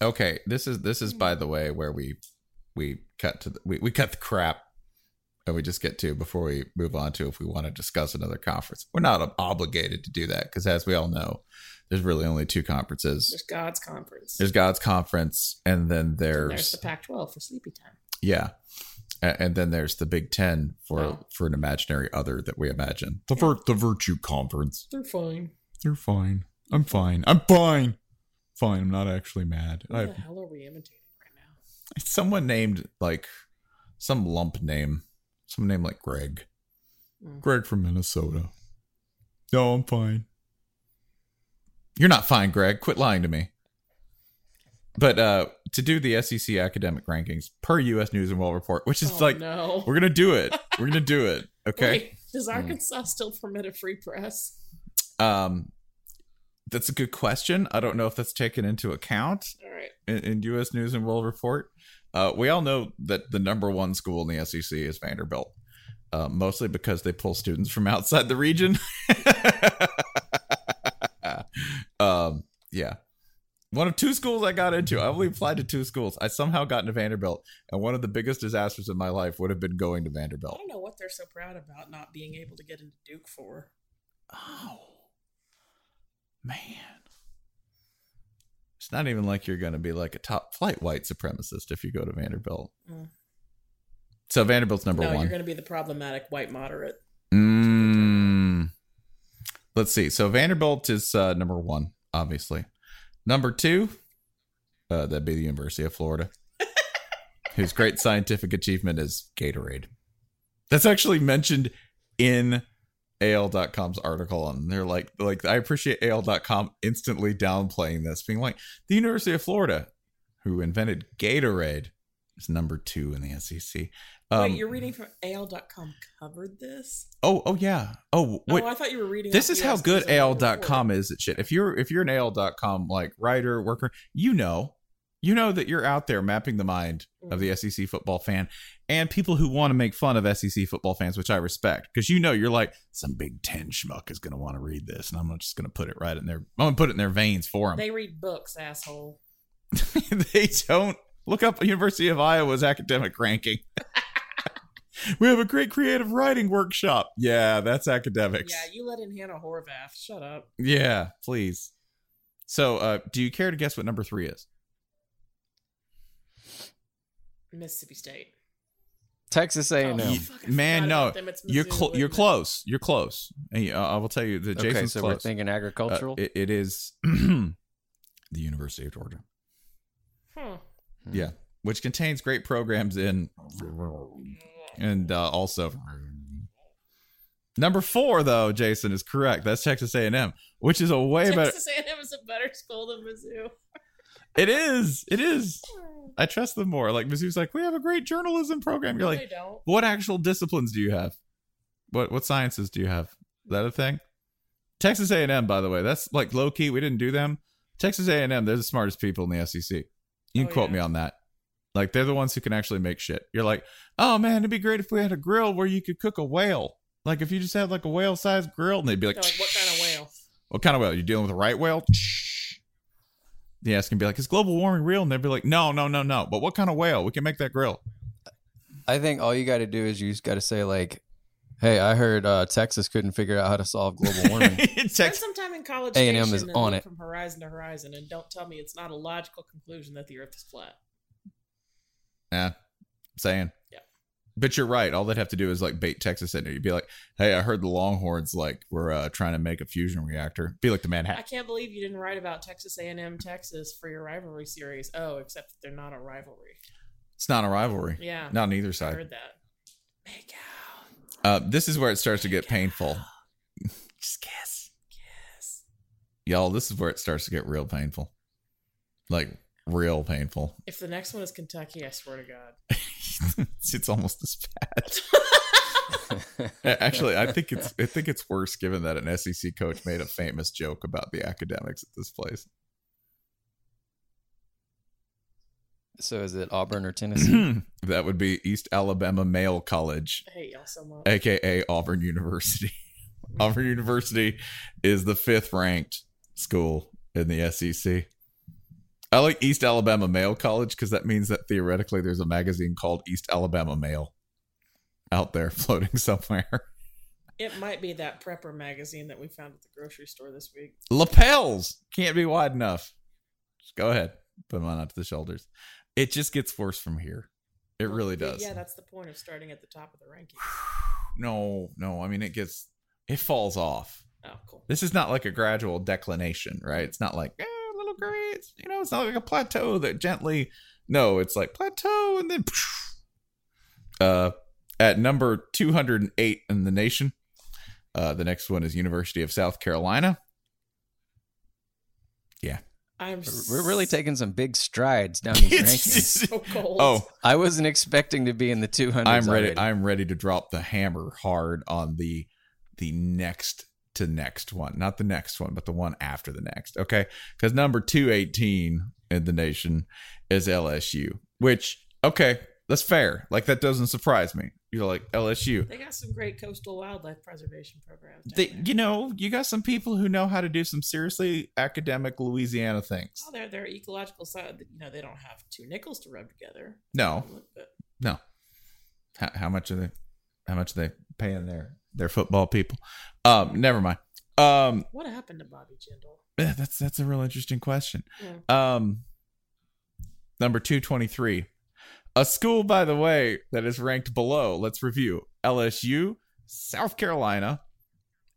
Okay, this is this is by hmm. the way where we we cut to the, we we cut the crap and we just get to before we move on to if we want to discuss another conference. We're not obligated to do that because as we all know, there's really only two conferences. There's God's conference. There's God's conference and then And there's, there's the Pac-12 for sleepy time. yeah. And then there's the Big Ten for Oh. for an imaginary other that we imagine. The vir- the virtue conference. They're fine. They're fine. I'm fine. I'm fine. Fine. I'm not actually mad. What I the hell are we imitating right now? someone named like some lump name. Some name like Greg. Mm. Greg from Minnesota. No, I'm fine. You're not fine, Greg. Quit lying to me. But uh to do the SEC academic rankings per US News and World Report, which is Oh, like no. we're gonna do it. We're gonna do it. Okay. Wait, does Arkansas still permit a free press? Um that's a good question. I don't know if that's taken into account All right. in, in U.S. News and World Report. Uh, we all know that the number one school in the SEC is Vanderbilt, uh, mostly because they pull students from outside the region. um, yeah. One of two schools I got into. I only applied to two schools. I somehow got into Vanderbilt, and one of the biggest disasters of my life would have been going to Vanderbilt. I don't know what they're so proud about not being able to get into Duke for. Oh, man. It's not even like you're going to be like a top flight white supremacist if you go to Vanderbilt. Mm. So Vanderbilt's number no, one. you're going to be the problematic white moderate. Mm. Let's see. So Vanderbilt is uh, number one, obviously. Number two, uh, that'd be the University of Florida, whose great scientific achievement is Gatorade. That's actually mentioned in AL.com's article, and they're like, like I appreciate AL.com instantly downplaying this, being like, the University of Florida, who invented Gatorade, is number two in the SEC. Um, Wait, you're reading from AL.com covered this? Oh, oh yeah. Oh, what, Oh, I thought you were reading. this is how good News and World al.com is at shit if you're if you're an al.com like writer worker you know you know that you're out there mapping the mind of the sec football fan and people who want to make fun of sec football fans which i respect because you know you're like some big 10 schmuck is going to want to read this and i'm just going to put it right in their i'm going to put it in their veins for them They read books, asshole. they don't look up university of iowa's academic ranking we have a great creative writing workshop yeah that's academics Yeah, you let in Hannah Horvath. Shut up. Yeah, please. So, uh, do you care to guess what number three is? Mississippi State. Texas A&M. Oh, Man, no, about them. It's you're Mizzou, clo- you're close. You're close. And, uh, I will tell you that okay, Jason's so close. we're thinking Uh, agricultural. it, it is the University of Georgia. Huh. Yeah, which contains great programs in, and uh, also number four though. Jason is correct. That's Texas A&M, which is a way better. Texas A&M is a better school than Mizzou. It is. It is. I trust them more. Like Mizzou's like, we have a great journalism program. You're like, don't. what actual disciplines do you have? What what sciences do you have? Is that a thing? Texas A&M, by the way, that's like low key. We didn't do them. Texas A&M, they're the smartest people in the SEC. You oh, can Oh, quote yeah. me on that. Like they're the ones who can actually make shit. You're like, oh man, it'd be great if we had a grill where you could cook a whale. Like if you just had like a whale sized grill, and they'd be like, They're like, what kind of whale? what kind of whale? You're dealing with a right whale? The ass can be like, is global warming real? And they'd be like, no, no, no, no. But what kind of whale? We can make that grill. I think all you got to do is you just got to say like, "Hey, I heard uh, Texas couldn't figure out how to solve global warming." Spend Tex- some time in college A&M Station is and on look it. from horizon to horizon, and don't tell me it's not a logical conclusion that the Earth is flat. Yeah, I'm saying. Yeah. But you're right. All they'd have to do is like bait Texas in there. You'd be like, "Hey, I heard the Longhorns like were uh, trying to make a fusion reactor." Be like the Manhattan. I Manhattan. can't believe you didn't write about Texas A&M, Texas for your rivalry series. Oh, except that they're not a rivalry. It's not a rivalry. Yeah, Not on either I side. heard that. Make out. Uh, this is where it starts to get painful. Just guess. Yes. Y'all, this is where it starts to get real painful. Like real painful. If the next one is Kentucky, I swear to God. it's, it's almost as bad. Actually, I think it's I think it's worse given that an SEC coach made a famous joke about the academics at this place. So is it Auburn or Tennessee? that would be East Alabama Male College, I hate y'all so much. aka Auburn University. Auburn University is the fifth ranked school in the SEC. I like East Alabama Male College because that means that theoretically there's a magazine called East Alabama Male out there floating somewhere. It might be that prepper magazine that we found at the grocery store this week. Lapels can't be wide enough. Just go ahead, put them on up to the shoulders. It just gets worse from here. It really does. Yeah, that's the point of starting at the top of the ranking. No, no. I mean, it gets it falls off. Oh, cool. This is not like a gradual declination, right? It's not like eh, little grades. You know, it's not like a plateau that gently. No, it's like plateau and then. Uh, at number two hundred and eight in the nation. Uh, the next one is University of South Carolina. Yeah. I'm We're really taking some big strides down these rankings. so cold. Oh, I wasn't expecting to be in the 200s. I'm ready. already. I'm ready to drop the hammer hard on the the next to next one, not the next one, but the one after the next. Okay, because number two eighteen in the nation is LSU, which okay, that's fair. Like that doesn't surprise me. You're like LSU. They got some great coastal wildlife preservation programs. They, there. you know, you got some people who know how to do some seriously academic Louisiana things. Oh, they're they're ecological side. You know, they don't have two nickels to rub together. No, no. How, how much are they? How much are they paying their their football people? Um, never mind. Um, what happened to Bobby Jindal? That's that's a real interesting question. Yeah. Um, number two twenty three, a school, by the way, that is ranked below. Let's review: LSU, South Carolina,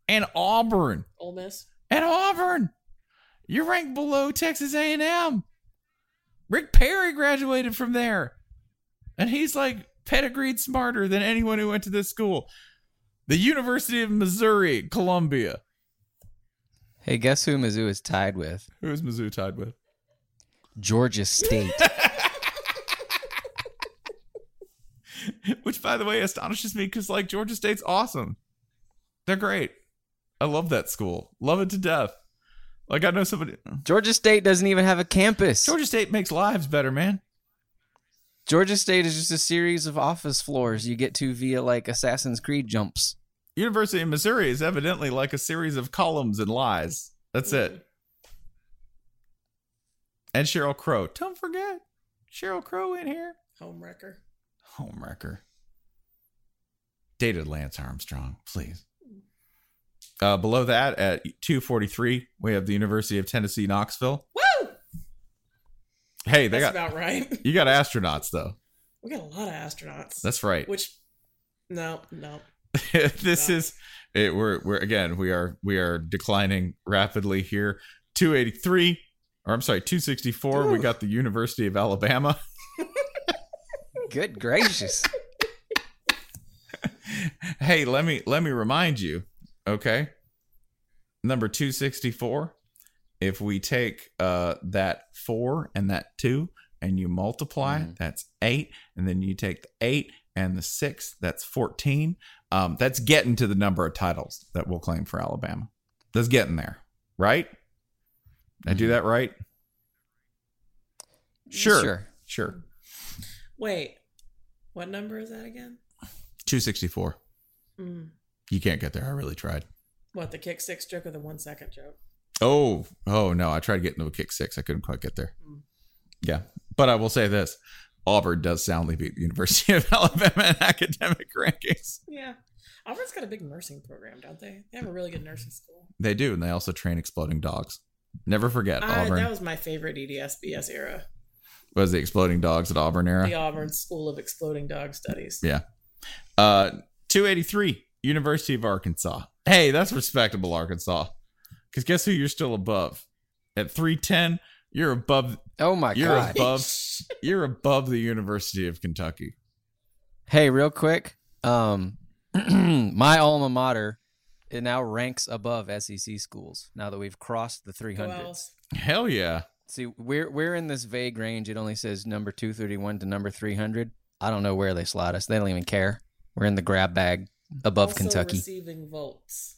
and Auburn. Ole Miss. And Auburn, you're ranked below Texas A and M. Rick Perry graduated from there, and he's like pedigreed smarter than anyone who went to this school. The University of Missouri, Columbia. Hey, guess who Mizzou is tied with? Who is Mizzou tied with? Georgia State. Which, by the way, astonishes me because, like, Georgia State's awesome. They're great. I love that school. Love it to death. Like, I know somebody. Georgia State doesn't even have a campus. Georgia State makes lives better, man. Georgia State is just a series of office floors you get to via like Assassin's Creed jumps. University of Missouri is evidently like a series of columns and lies. That's it. And Sheryl Crow. Don't forget, Sheryl Crow in here. Homewrecker. Homewrecker. Dated Lance Armstrong, please. Uh, below that, at 243, we have the University of Tennessee, Knoxville. Woo! Hey, they That's got about right. you got astronauts though. We got a lot of astronauts. That's right. Which, no, no. this is it. We're we're again we are we are declining rapidly here. 283, or I'm sorry, 264. We got the University of Alabama. Good gracious. hey, let me let me remind you, okay? Number 264, if we take uh that 4 and that 2 and you multiply, that's 8, and then you take the 8 and the 6, that's 14. Um that's getting to the number of titles that we'll claim for Alabama. That's getting there, right? I do that right? Sure. Sure. Sure. Wait, what number is that again? 264. Mm. You can't get there. I really tried. What, the kick six joke or the one second joke? Oh, oh no! I tried getting to get into a kick six. I couldn't quite get there. Yeah, but I will say this: Auburn does soundly beat the University of Alabama in academic rankings. Yeah. Auburn's got a big nursing program, don't they? They have a really good nursing school. They do, and they also train exploding dogs. Never forget I, Auburn that was my favorite EDSBS era. Was the exploding dogs at Auburn era. The Auburn School of Exploding Dog Studies. Yeah. Uh, 283, University of Arkansas. Hey, that's respectable, Arkansas. Because guess who you're still above? At 310, you're above. Oh my you're god. above. You're above the University of Kentucky. Hey, real quick. Um my alma mater it now ranks above SEC schools now that we've crossed the 300s. Well, Hell yeah. See, we're we're in this vague range. It only says number 231 to number 300. I don't know where they slot us. They don't even care. We're in the grab bag above also Kentucky. receiving votes.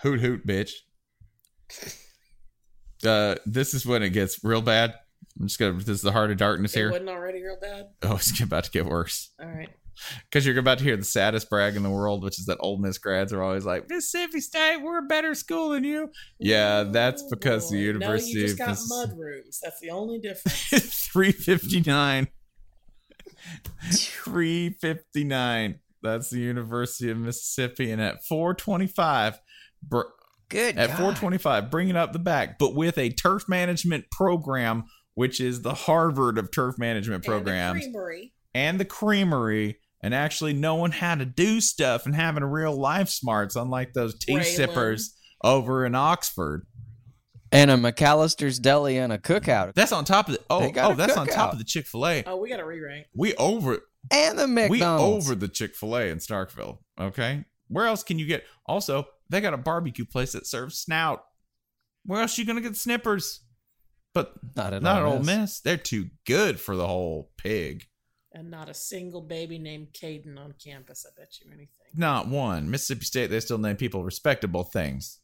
Hoot hoot, bitch. Uh, this is when it gets real bad. I'm just gonna. This is the heart of darkness It here. wasn't already real bad. Oh, it's about to get worse. All right. Because you're about to hear the saddest brag in the world, which is that Ole Miss grads are always like, Mississippi State, we're a better school than you. Yeah, that's because the University No, you just got Miss- mud rooms. That's the only difference. 359. 359. That's the University of Mississippi. And at 425, br- Good. at God. 425, bringing up the back, but with a turf management program, which is the Harvard of turf management programs And creamery. And the creamery and actually knowing how to do stuff and having a real life smarts, unlike those tea Braylon. sippers over in Oxford. and a McAllister's Deli and a cookout. That's on top of the oh oh a that's on top of the Chick Fil A. Oh, we got to re-rank. We over And the we over the Chick Fil A in Starkville. Okay, where else can you get? Also, they got a barbecue place that serves snout. Where else you gonna get snippers? But Not at not at Ole Ole Miss. Miss. They're too good for the whole pig. And not a single baby named Caden on campus. I bet you anything. Not one. Mississippi State. They still name people respectable things,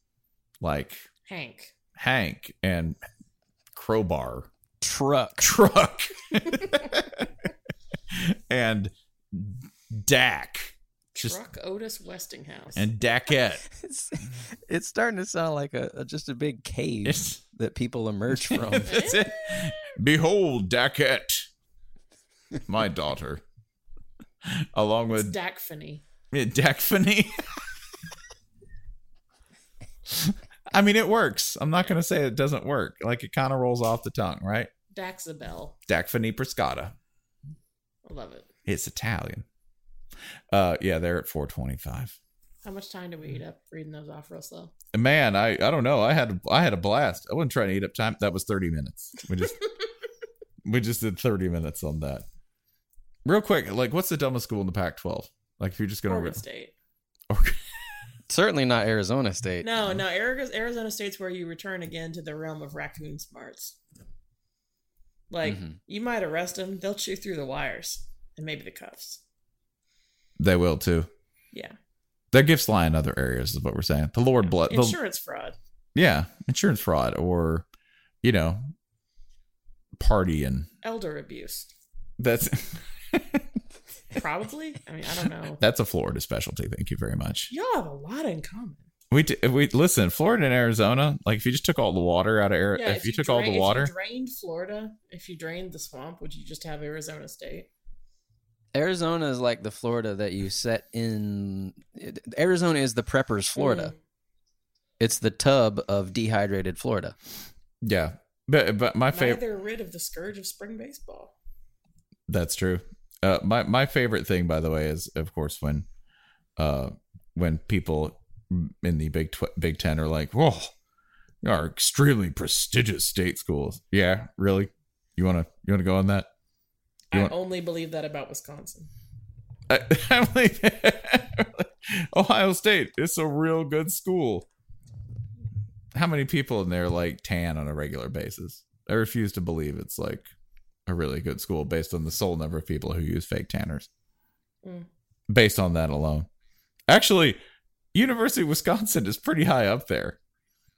like Hank. Hank and Crowbar Truck. Truck and Dak. Just Truck Otis Westinghouse. and Dakette. It's, it's starting to sound like a, a just a big cave It's- that people emerge from. That's it. Behold, Dakette, my daughter, along it's with Dakphany. Yeah, Dakphany. I mean, it works. I'm not going to say it doesn't work. Like it kind of rolls off the tongue, right? Daxabel. Dakphany Priscata. I love it. It's Italian. Uh, yeah, they're at 425. How much time do we eat up reading those off real slow? Man, I I don't know. I had I had a blast. I wasn't trying to eat up time. That was 30 minutes. We just we just did 30 minutes on that. Real quick, like what's the dumbest school in the Pac-12? Like if you're just gonna Oregon to State. Certainly not Arizona State. No, no. Arizona, Arizona State's where you return again to the realm of raccoon smarts. Like Mm-hmm. Mhm. you might arrest them, they'll chew through the wires and maybe the cuffs. They will too. Yeah, Their gifts lie in other areas, is what we're saying. The Lord bless. the- insurance fraud. yeah, insurance fraud or, you know, party and elder abuse. that's Probably. I mean, I don't know. that's a Florida specialty. Thank you very much. Y'all have a lot in common. We d- we listen, Florida and Arizona. Like if you just took all the water out of air, Yeah, if, you, took all the water, if you drained Florida, if you drained the swamp, would you just have Arizona State? Arizona is like the Florida that you set in. Arizona is the prepper's Florida. Mm. It's the tub of dehydrated Florida. yeah. But but my favorite. Neither rid of the scourge of spring baseball. That's true. Uh, my my favorite thing, by the way, is of course when, uh, when people in the Big Tw- Big Ten are like, "Whoa, you are extremely prestigious state schools." Yeah, really? You wanna you wanna go on that? You I want- only believe that about Wisconsin. I, I'm like, Ohio State. It's a real good school. How many people in there like tan on a regular basis? I refuse to believe it's like a really good school based on the sole number of people who use fake tanners. Mm. Based on that alone, actually, University of Wisconsin is pretty high up there.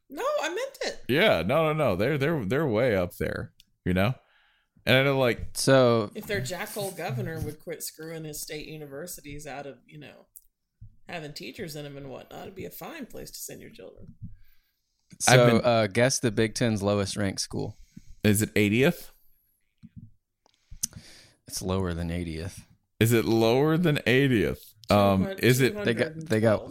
No, I meant it. Yeah, no, no, no, they're they're they're way up there. You know, and I know like So If their jackhole governor would quit screwing his state universities out of, you know, having teachers in them and whatnot, it'd be a fine place to send your children. I've so been- uh, guess the Big Ten's lowest ranked school. is it 80th? It's lower than 80th. Is it lower than 80th? Um, is it They got they got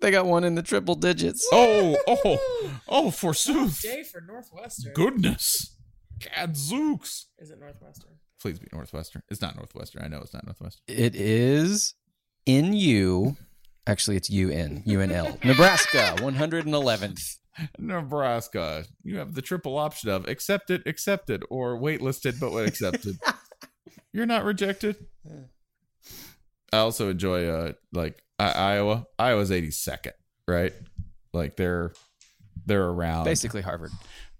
they got one in the triple digits. Oh, oh, oh, forsooth. Day for Northwestern. Goodness. Gadzooks. Is it Northwestern? Please be Northwestern. It's not Northwestern. I know it's not Northwestern. It is in U. Actually, it's UN. UNL. Nebraska, 111th. Nebraska. You have the triple option of accepted, accepted, or waitlisted but accepted. You're not rejected. I also enjoy uh like I, Iowa. Iowa's 82nd, right? Like they're they're around Basically Harvard.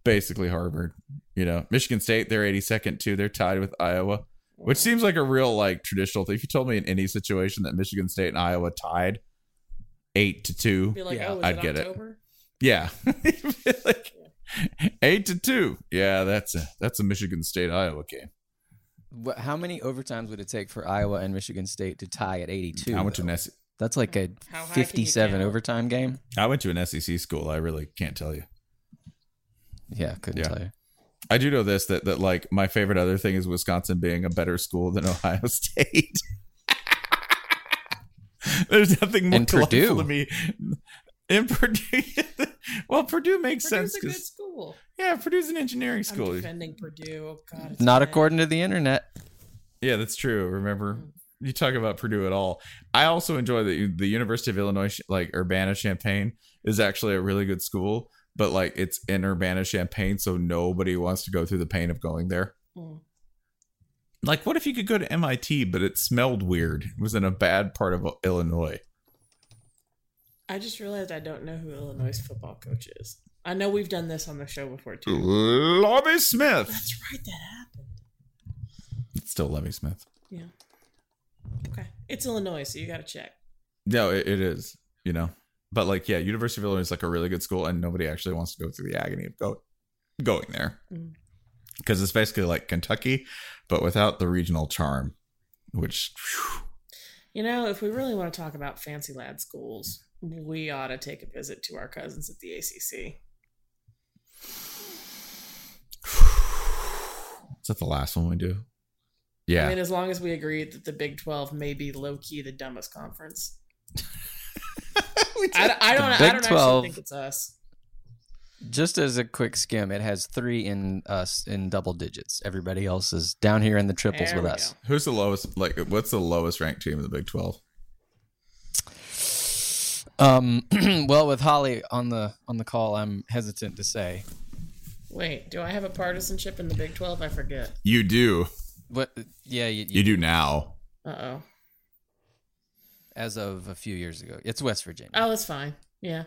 basically Harvard. You know, Michigan State, they're 82nd too. They're tied with Iowa, which seems like a real like traditional thing. If you told me in any situation that Michigan State and Iowa tied eight to two, Be like, Yeah, oh, I'd it get it. October? yeah, like eight to two. Yeah, that's a that's a Michigan State Iowa game. What, how many overtimes would it take for Iowa and Michigan State to tie at 82? I went to though? an S- That's like a How high can you 57 overtime game. I went to an SEC school. I really can't tell you. Yeah, couldn't Yeah. tell you. I do know this that that like my favorite other thing is Wisconsin being a better school than Ohio State. There's nothing more And delightful Purdue. to me. In Purdue, well, Purdue makes Purdue's sense a good because school. yeah, Purdue's an engineering I'm school. defending Purdue. Oh God, Not bad. according to the internet. Yeah, that's true. Remember, you talk about Purdue at all. I also enjoy that the University of Illinois, like Urbana Champaign, is actually a really good school, but like it's in Urbana Champaign, so nobody wants to go through the pain of going there. Mm. Like, what if you could go to MIT, but it smelled weird? It was in a bad part of Illinois. I just realized I don't know who Illinois' football coach is. I know we've done this on the show before too. Lovie Smith. That's right, that happened. It's still Lovie Smith. Yeah. Okay, it's Illinois, so you got to check. No, it, it is. You know, but like, yeah, University of Illinois is like a really good school, and nobody actually wants to go through the agony of go, going there Mm. because it's basically like Kentucky, but without the regional charm. Which, phew, You know, if we really want to talk about fancy lad schools, we ought to take a visit to our cousins at the ACC. is that the last one we do? Yeah, I mean, as long as we agree that the Big 12 may be low key the dumbest conference. I, I don't, I Big don't 12 actually think it's us. Just as a quick skim, it has three in us in double digits. Everybody else is down here in the triples There with we us. who's the lowest? Like, what's the lowest ranked team in the Big Twelve? Um, well, with Holly on the on the call, I'm hesitant to say. Wait, do I have a partisanship in the Big 12? I forget. You do. What? Yeah, you, You do now. Uh oh. as of a few years ago, it's West Virginia. Oh, it's fine. Yeah.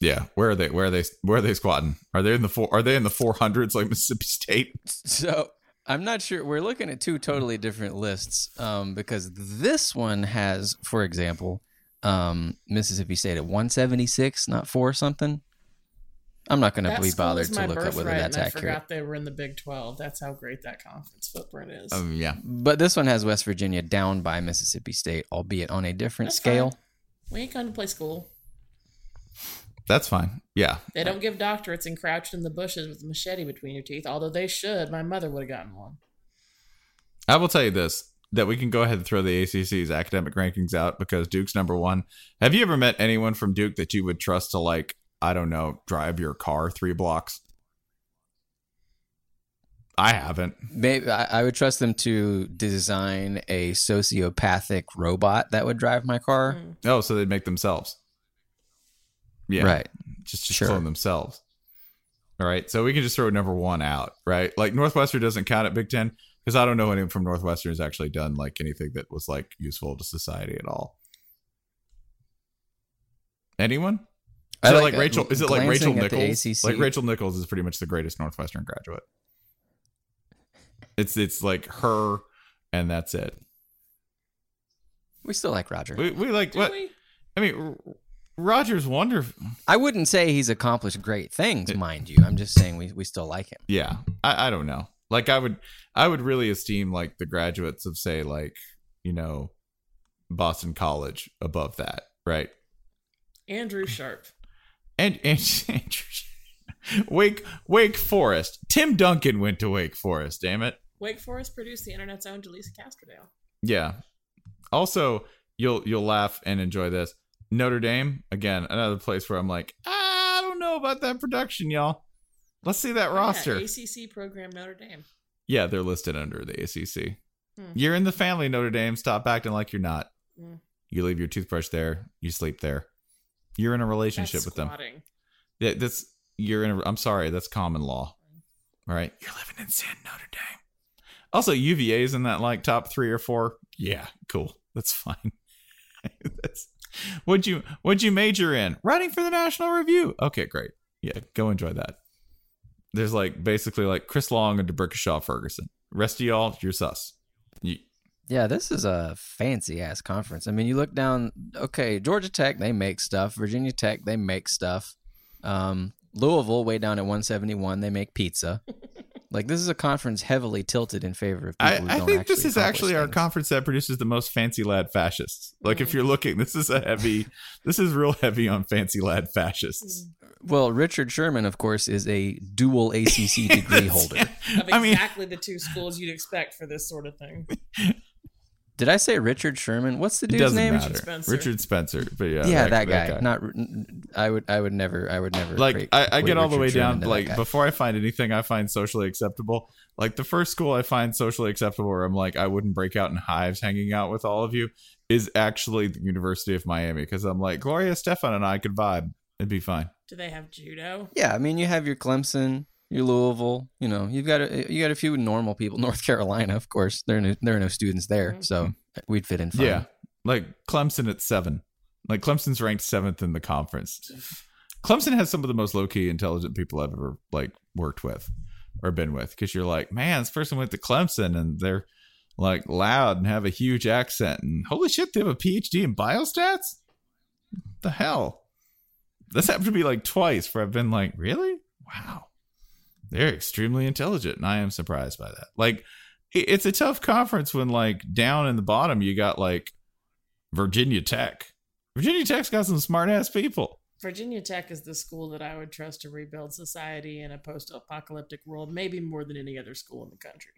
Yeah. Where are they? Where are they? Where are they squatting? Are they in the four? Are they in the four hundreds like Mississippi State? So I'm not sure. We're looking at two totally different lists um, because this one has, for example, um, Mississippi State at 176, not four something. I'm not going to be bothered to look up whether that's and I accurate. forgot they were in the Big 12. That's how great that conference footprint is. Um. Yeah. But this one has West Virginia down by Mississippi State, albeit on a different That's scale. fine. We ain't going to play school. That's fine. Yeah. They don't give doctorates and crouched in the bushes with a machete between your teeth, although they should. My mother would have gotten one. I will tell you this that we can go ahead and throw the ACC's academic rankings out because Duke's number one. Have you ever met anyone from Duke that you would trust to like I don't know drive your car three blocks? I haven't. Maybe I, I would trust them to design a sociopathic robot that would drive my car. Mm. Oh, so they'd make themselves. Yeah. Right. Just, just Sure. clone themselves. All right. So we can just throw number one out, right? Like Northwestern doesn't count at Big Ten because I don't know anyone from Northwestern has actually done like anything that was like useful to society at all. Anyone? I Is it like, like uh, Rachel? Is it like Rachel glancing at the Nichols? Like Rachel Nichols is pretty much the greatest Northwestern graduate. It's it's like her, and that's it. We still like Roger. We, we like Do what? we? I mean, R- Roger's wonderful. I wouldn't say he's accomplished great things, mind you. I'm just saying we, we still like him. Yeah, I, I don't know. Like I would, I would really esteem like the graduates of say like you know, Boston College above that, right? Andrew Sharp. And and, and Wake Wake Forest. Tim Duncan went to Wake Forest. Damn it. Wake Forest produced the internet's own Jelisa Castrodale. Yeah. Also, you'll you'll laugh and enjoy this. Notre Dame again, another place where I'm like, I don't know about that production, y'all. Let's see that roster. Yeah, ACC program Notre Dame. Yeah, they're listed under the ACC. Hmm. You're in the family, Notre Dame. Stop acting like you're not. Mm. You leave your toothbrush there. You sleep there. You're in a relationship That's with them. Yeah, that's you're in. A, I'm sorry, that's common law. All right, you're living in sin, Notre Dame. Also, UVA's in that like top three or four. Yeah, cool. That's fine. That's- what'd you What'd you major in? Writing for the National Review. Okay, great. Yeah, go enjoy that. There's like basically like Chris Long and D'Brickashaw Ferguson. Rest of y'all, you're sus. Yeah, this is a fancy ass conference. I mean, you look down. Okay, Georgia Tech, they make stuff. Virginia Tech, they make stuff. Um, Louisville, way down at 171, they make pizza. Like this is a conference heavily tilted in favor of people I, who I don't think actually this is accomplish actually our conference that produces the most fancy lad fascists. Like if mm. you're looking, this is a heavy. this is real heavy on fancy lad fascists. Mm. Well, Richard Sherman, of course, is a dual ACC degree holder. Of I mean- exactly the two schools you'd expect for this sort of thing. Did I say Richard Sherman? What's the It dude's name? matter. Richard Spencer. Richard Spencer. But yeah, Yeah, that, guy. Not. I would. I would never. I would never. like I, I get all the way Sherman down like before I find anything I find socially acceptable. Like the first school I find socially acceptable where I'm like I wouldn't break out in hives hanging out with all of you is actually the University of Miami because I'm like Gloria Estefan and I could vibe. It'd be fine. Do they have judo? Yeah, I mean, you have your Clemson, your Louisville. You know, you've got a, eh, you got a few normal people. North Carolina, of course, there are no, there are no students there, mm-hmm. so we'd fit in fine. Yeah. Like Clemson at seven. Like Clemson's ranked seventh in the conference. Clemson has some of the most low key intelligent people I've ever like worked with or been with. Because you're like, man, this person went to Clemson and they're like loud and have a huge accent and holy shit, they have a PhD in biostats. What the hell? This happened to be like twice where I've been like, really? Wow. They're extremely intelligent, and I am surprised by that. Like, it's a tough conference when like down in the bottom you got like Virginia Tech. Virginia Tech's got some smart ass people. Virginia Tech is the school that I would trust to rebuild society in a post apocalyptic world, maybe more than any other school in the country.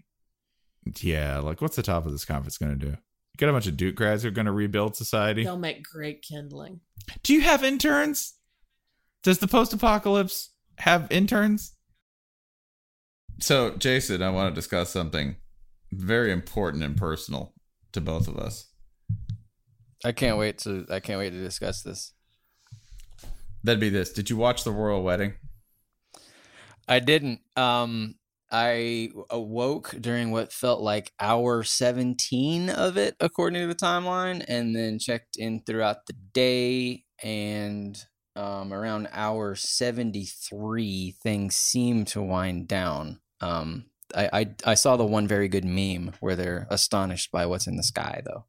Yeah, like what's the top of this conference going to do? You got a bunch of Duke grads who are going to rebuild society. They'll make great kindling. Do you have interns? Does the post apocalypse have interns? So, Jason, I want to discuss something very important and personal to both of us. I can't wait to. I can't wait to discuss this. That'd be this. Did you watch the royal wedding? I didn't. Um, I awoke during what felt like hour 17 of it, according to the timeline, and then checked in throughout the day. And um, around hour 73, things seem to wind down. Um, I, I, I saw the one very good meme where they're astonished by what's in the sky, though.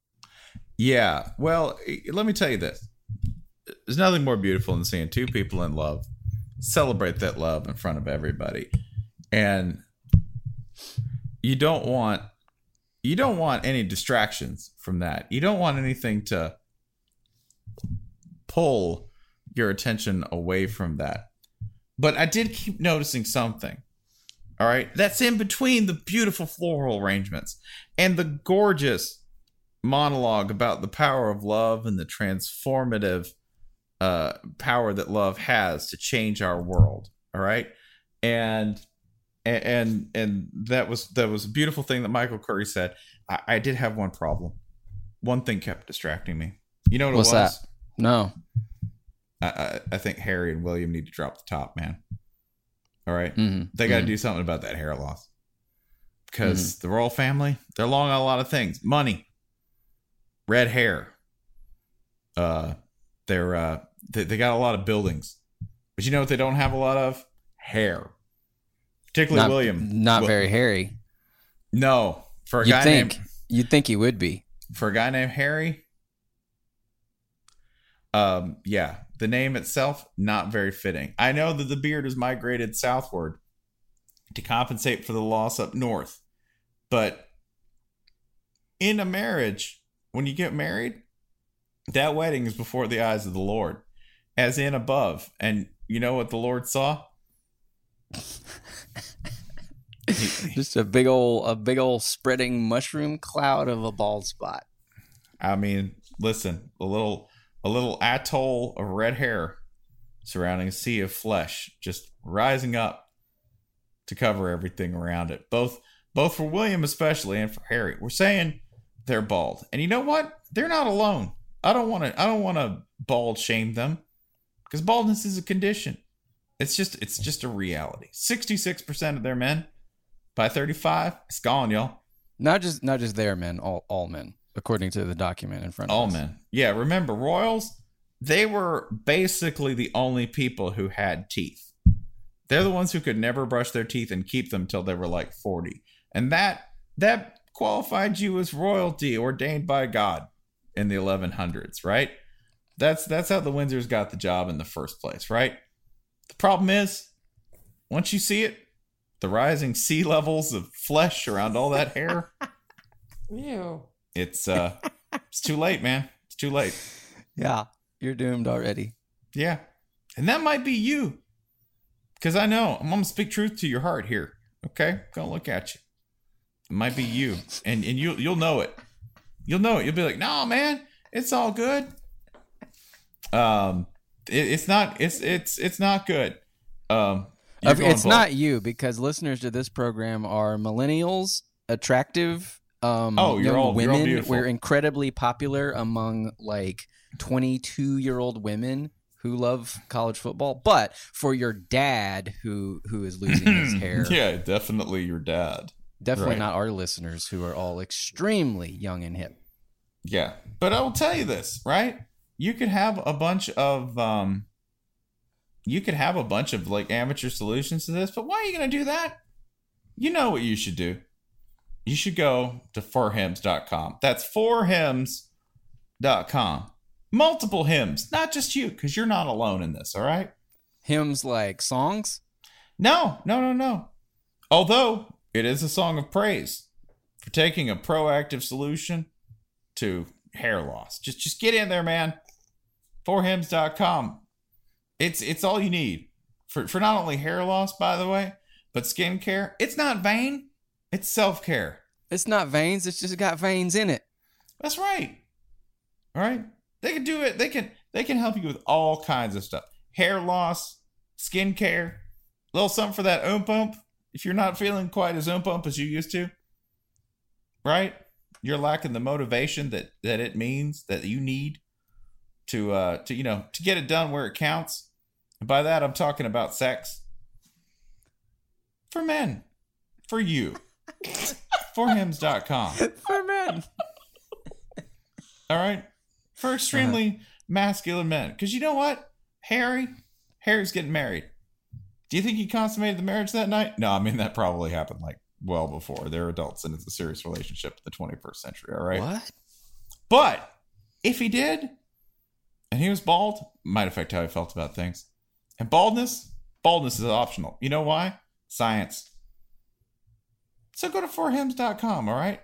Yeah. Well, let me tell you this. There's nothing more beautiful than seeing two people in love celebrate that love in front of everybody. And you don't want you don't want any distractions from that. You don't want anything to pull your attention away from that. But I did keep noticing something. All right. That's in between the beautiful floral arrangements and the gorgeous monologue about the power of love and the transformative uh, power that love has to change our world. All right. And and and that was that was a beautiful thing that Michael Curry said. I, I did have one problem. One thing kept distracting me. You know what What's it was? that? No. I, I I think Harry and William need to drop the top, man. All right? Mhm, they got to mhm. do something about that hair loss because the royal family they're long on a lot of things: money, red hair. Uh, they're uh, they, they got a lot of buildings, but you know what they don't have a lot of hair. Particularly Not, William, Not very hairy. No, for a You'd guy think. named You'd think he would be. for a guy named Harry. Um, yeah, the name itself not very fitting. I know that the beard has migrated southward to compensate for the loss up north, but in a marriage, when you get married, that wedding is before the eyes of the Lord, as in above. And you know what the Lord saw? Just a big old, a big old spreading mushroom cloud of a bald spot. I mean, listen, a little a little atoll of red hair surrounding a sea of flesh just rising up to cover everything around it. Both both for William especially and for Harry. We're saying they're bald. And you know what? They're not alone. I don't want to I don't want to bald shame them cuz baldness is a condition. It's just it's just a reality. 66% of their men by 35, it's gone, y'all. Not just, not just their men, all, all men. According to the document in front of Oh us. man, yeah. Remember, royals? They were basically the only people who had teeth. They're the ones who could never brush their teeth and keep them till they were like forty, and that that qualified you as royalty ordained by God in the 1100s, right? That's that's how the Windsors got the job in the first place, right? The problem is, once you see it, the rising sea levels of flesh around all that hair, Ew. It's uh, it's too late, man. It's too late. Yeah, you're doomed already. Yeah. And that might be you. Because I know I'm to speak truth to your heart here. Okay? Gonna look at you. It might be you. And and you'll you'll know it. You'll know it. You'll be like, no, man, it's all good. Um it, it's not it's it's it's not good. Um you're Of- going it's not you because listeners to this program are millennials, attractive, um, Oh, you're young all- women. beautiful. We're incredibly popular among like 22 year old women who love college football. But for your dad who who is losing his hair, Yeah, definitely your dad. definitely Right. not our listeners who are all extremely young and hip. Yeah. But I will tell you this, right? You could have a bunch of um you could have a bunch of like amateur solutions to this, but why are you going to do that? You know what you should do. You should go to forhims.com. That's forhims.com. Multiple hymns, not just you, because you're not alone in this, all right? Hymns like songs. No, no, no, no. Although it is a song of praise for taking a proactive solution to hair loss. Just just get in there, man. Forhims.com. It's it's all you need for for not only hair loss, by the way, but skincare. It's not vain. It's self care. It's not veins. It's just got veins in it. That's right. All right. They can do it. They can they can help you with all kinds of stuff. Hair loss, skincare, a little something for that oomph ump. If you're not feeling quite as oomph ump as you used to, right? You're lacking the motivation that that it means that you need to uh to you know to get it done where it counts. And by that I'm talking about sex. For men. For you. Forhims.com. For men. All right. For extremely masculine men. Because you know what? Harry, Harry's getting married. Do you think he consummated the marriage that night? No, I mean, that probably happened like well before. They're adults and it's a serious relationship in the 21st century. All right. What? But if he did, and he was bald, might affect how he felt about things. And baldness, baldness is optional. You know why? Science. So go to forhims.com, all right?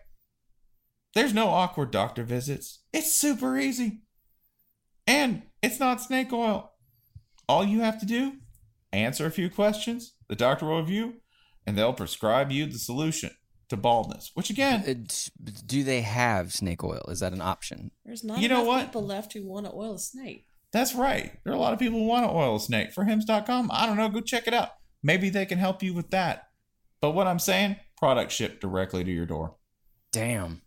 There's no awkward doctor visits. It's super easy. And it's not snake oil. All you have to do, answer a few questions, the doctor will review, and they'll prescribe you the solution to baldness, which again, It- uh, do they have snake oil? Is that an option? There's not You know enough what? people left who want to oil a snake. That's right. There are a lot of people who want to oil a snake. For hims.com, I don't know, go check it out. Maybe they can help you with that. But what I'm saying, product shipped directly to your door. Damn.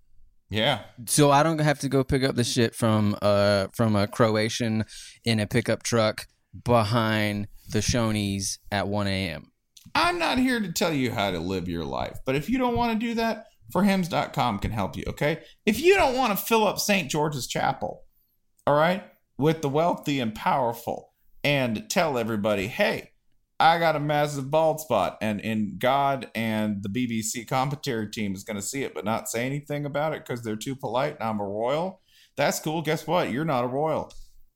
Yeah. So I don't have to go pick up the shit from uh from a Croatian in a pickup truck behind the Shoney's at 1 a.m. I'm not here to tell you how to live your life, but if you don't want to do that, forhims.com can help you, okay? If you don't want to fill up St. George's Chapel, all right, with the wealthy and powerful and tell everybody, hey, I got a massive bald spot, and in God and the BBC commentary team is going to see it, but not say anything about it because they're too polite. And I'm a royal. That's cool. Guess what? You're not a royal.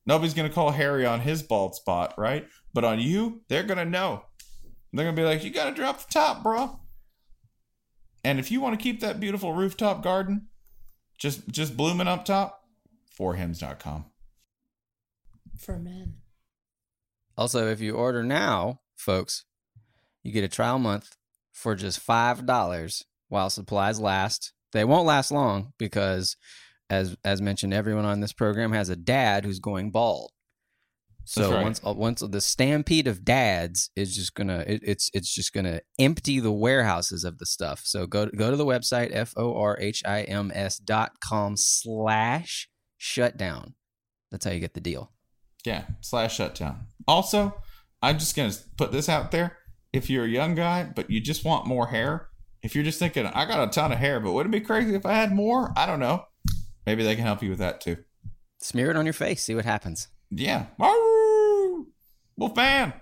Nobody's going to call Harry on his bald spot, right? But on you, they're going to know. They're going to be like, you got to drop the top, bro. And if you want to keep that beautiful rooftop garden just just blooming up top, forhims.com. For men. Also, if you order now, folks, you get a trial month for just five dollars while supplies last. They won't last long because, as as mentioned, everyone on this program has a dad who's going bald. So right. once uh, once the stampede of dads is just gonna it, it's it's just gonna empty the warehouses of the stuff. So go go to the website f o r h i m s dot com slash shutdown. That's how you get the deal. Yeah, slash shutdown. Also, I'm just gonna put this out there. If you're a young guy, but you just want more hair, if you're just thinking, I got a ton of hair, but would it be crazy if I had more? I don't know. Maybe they can help you with that too. Smear it on your face. See what happens. Yeah. Woo! Wolfman.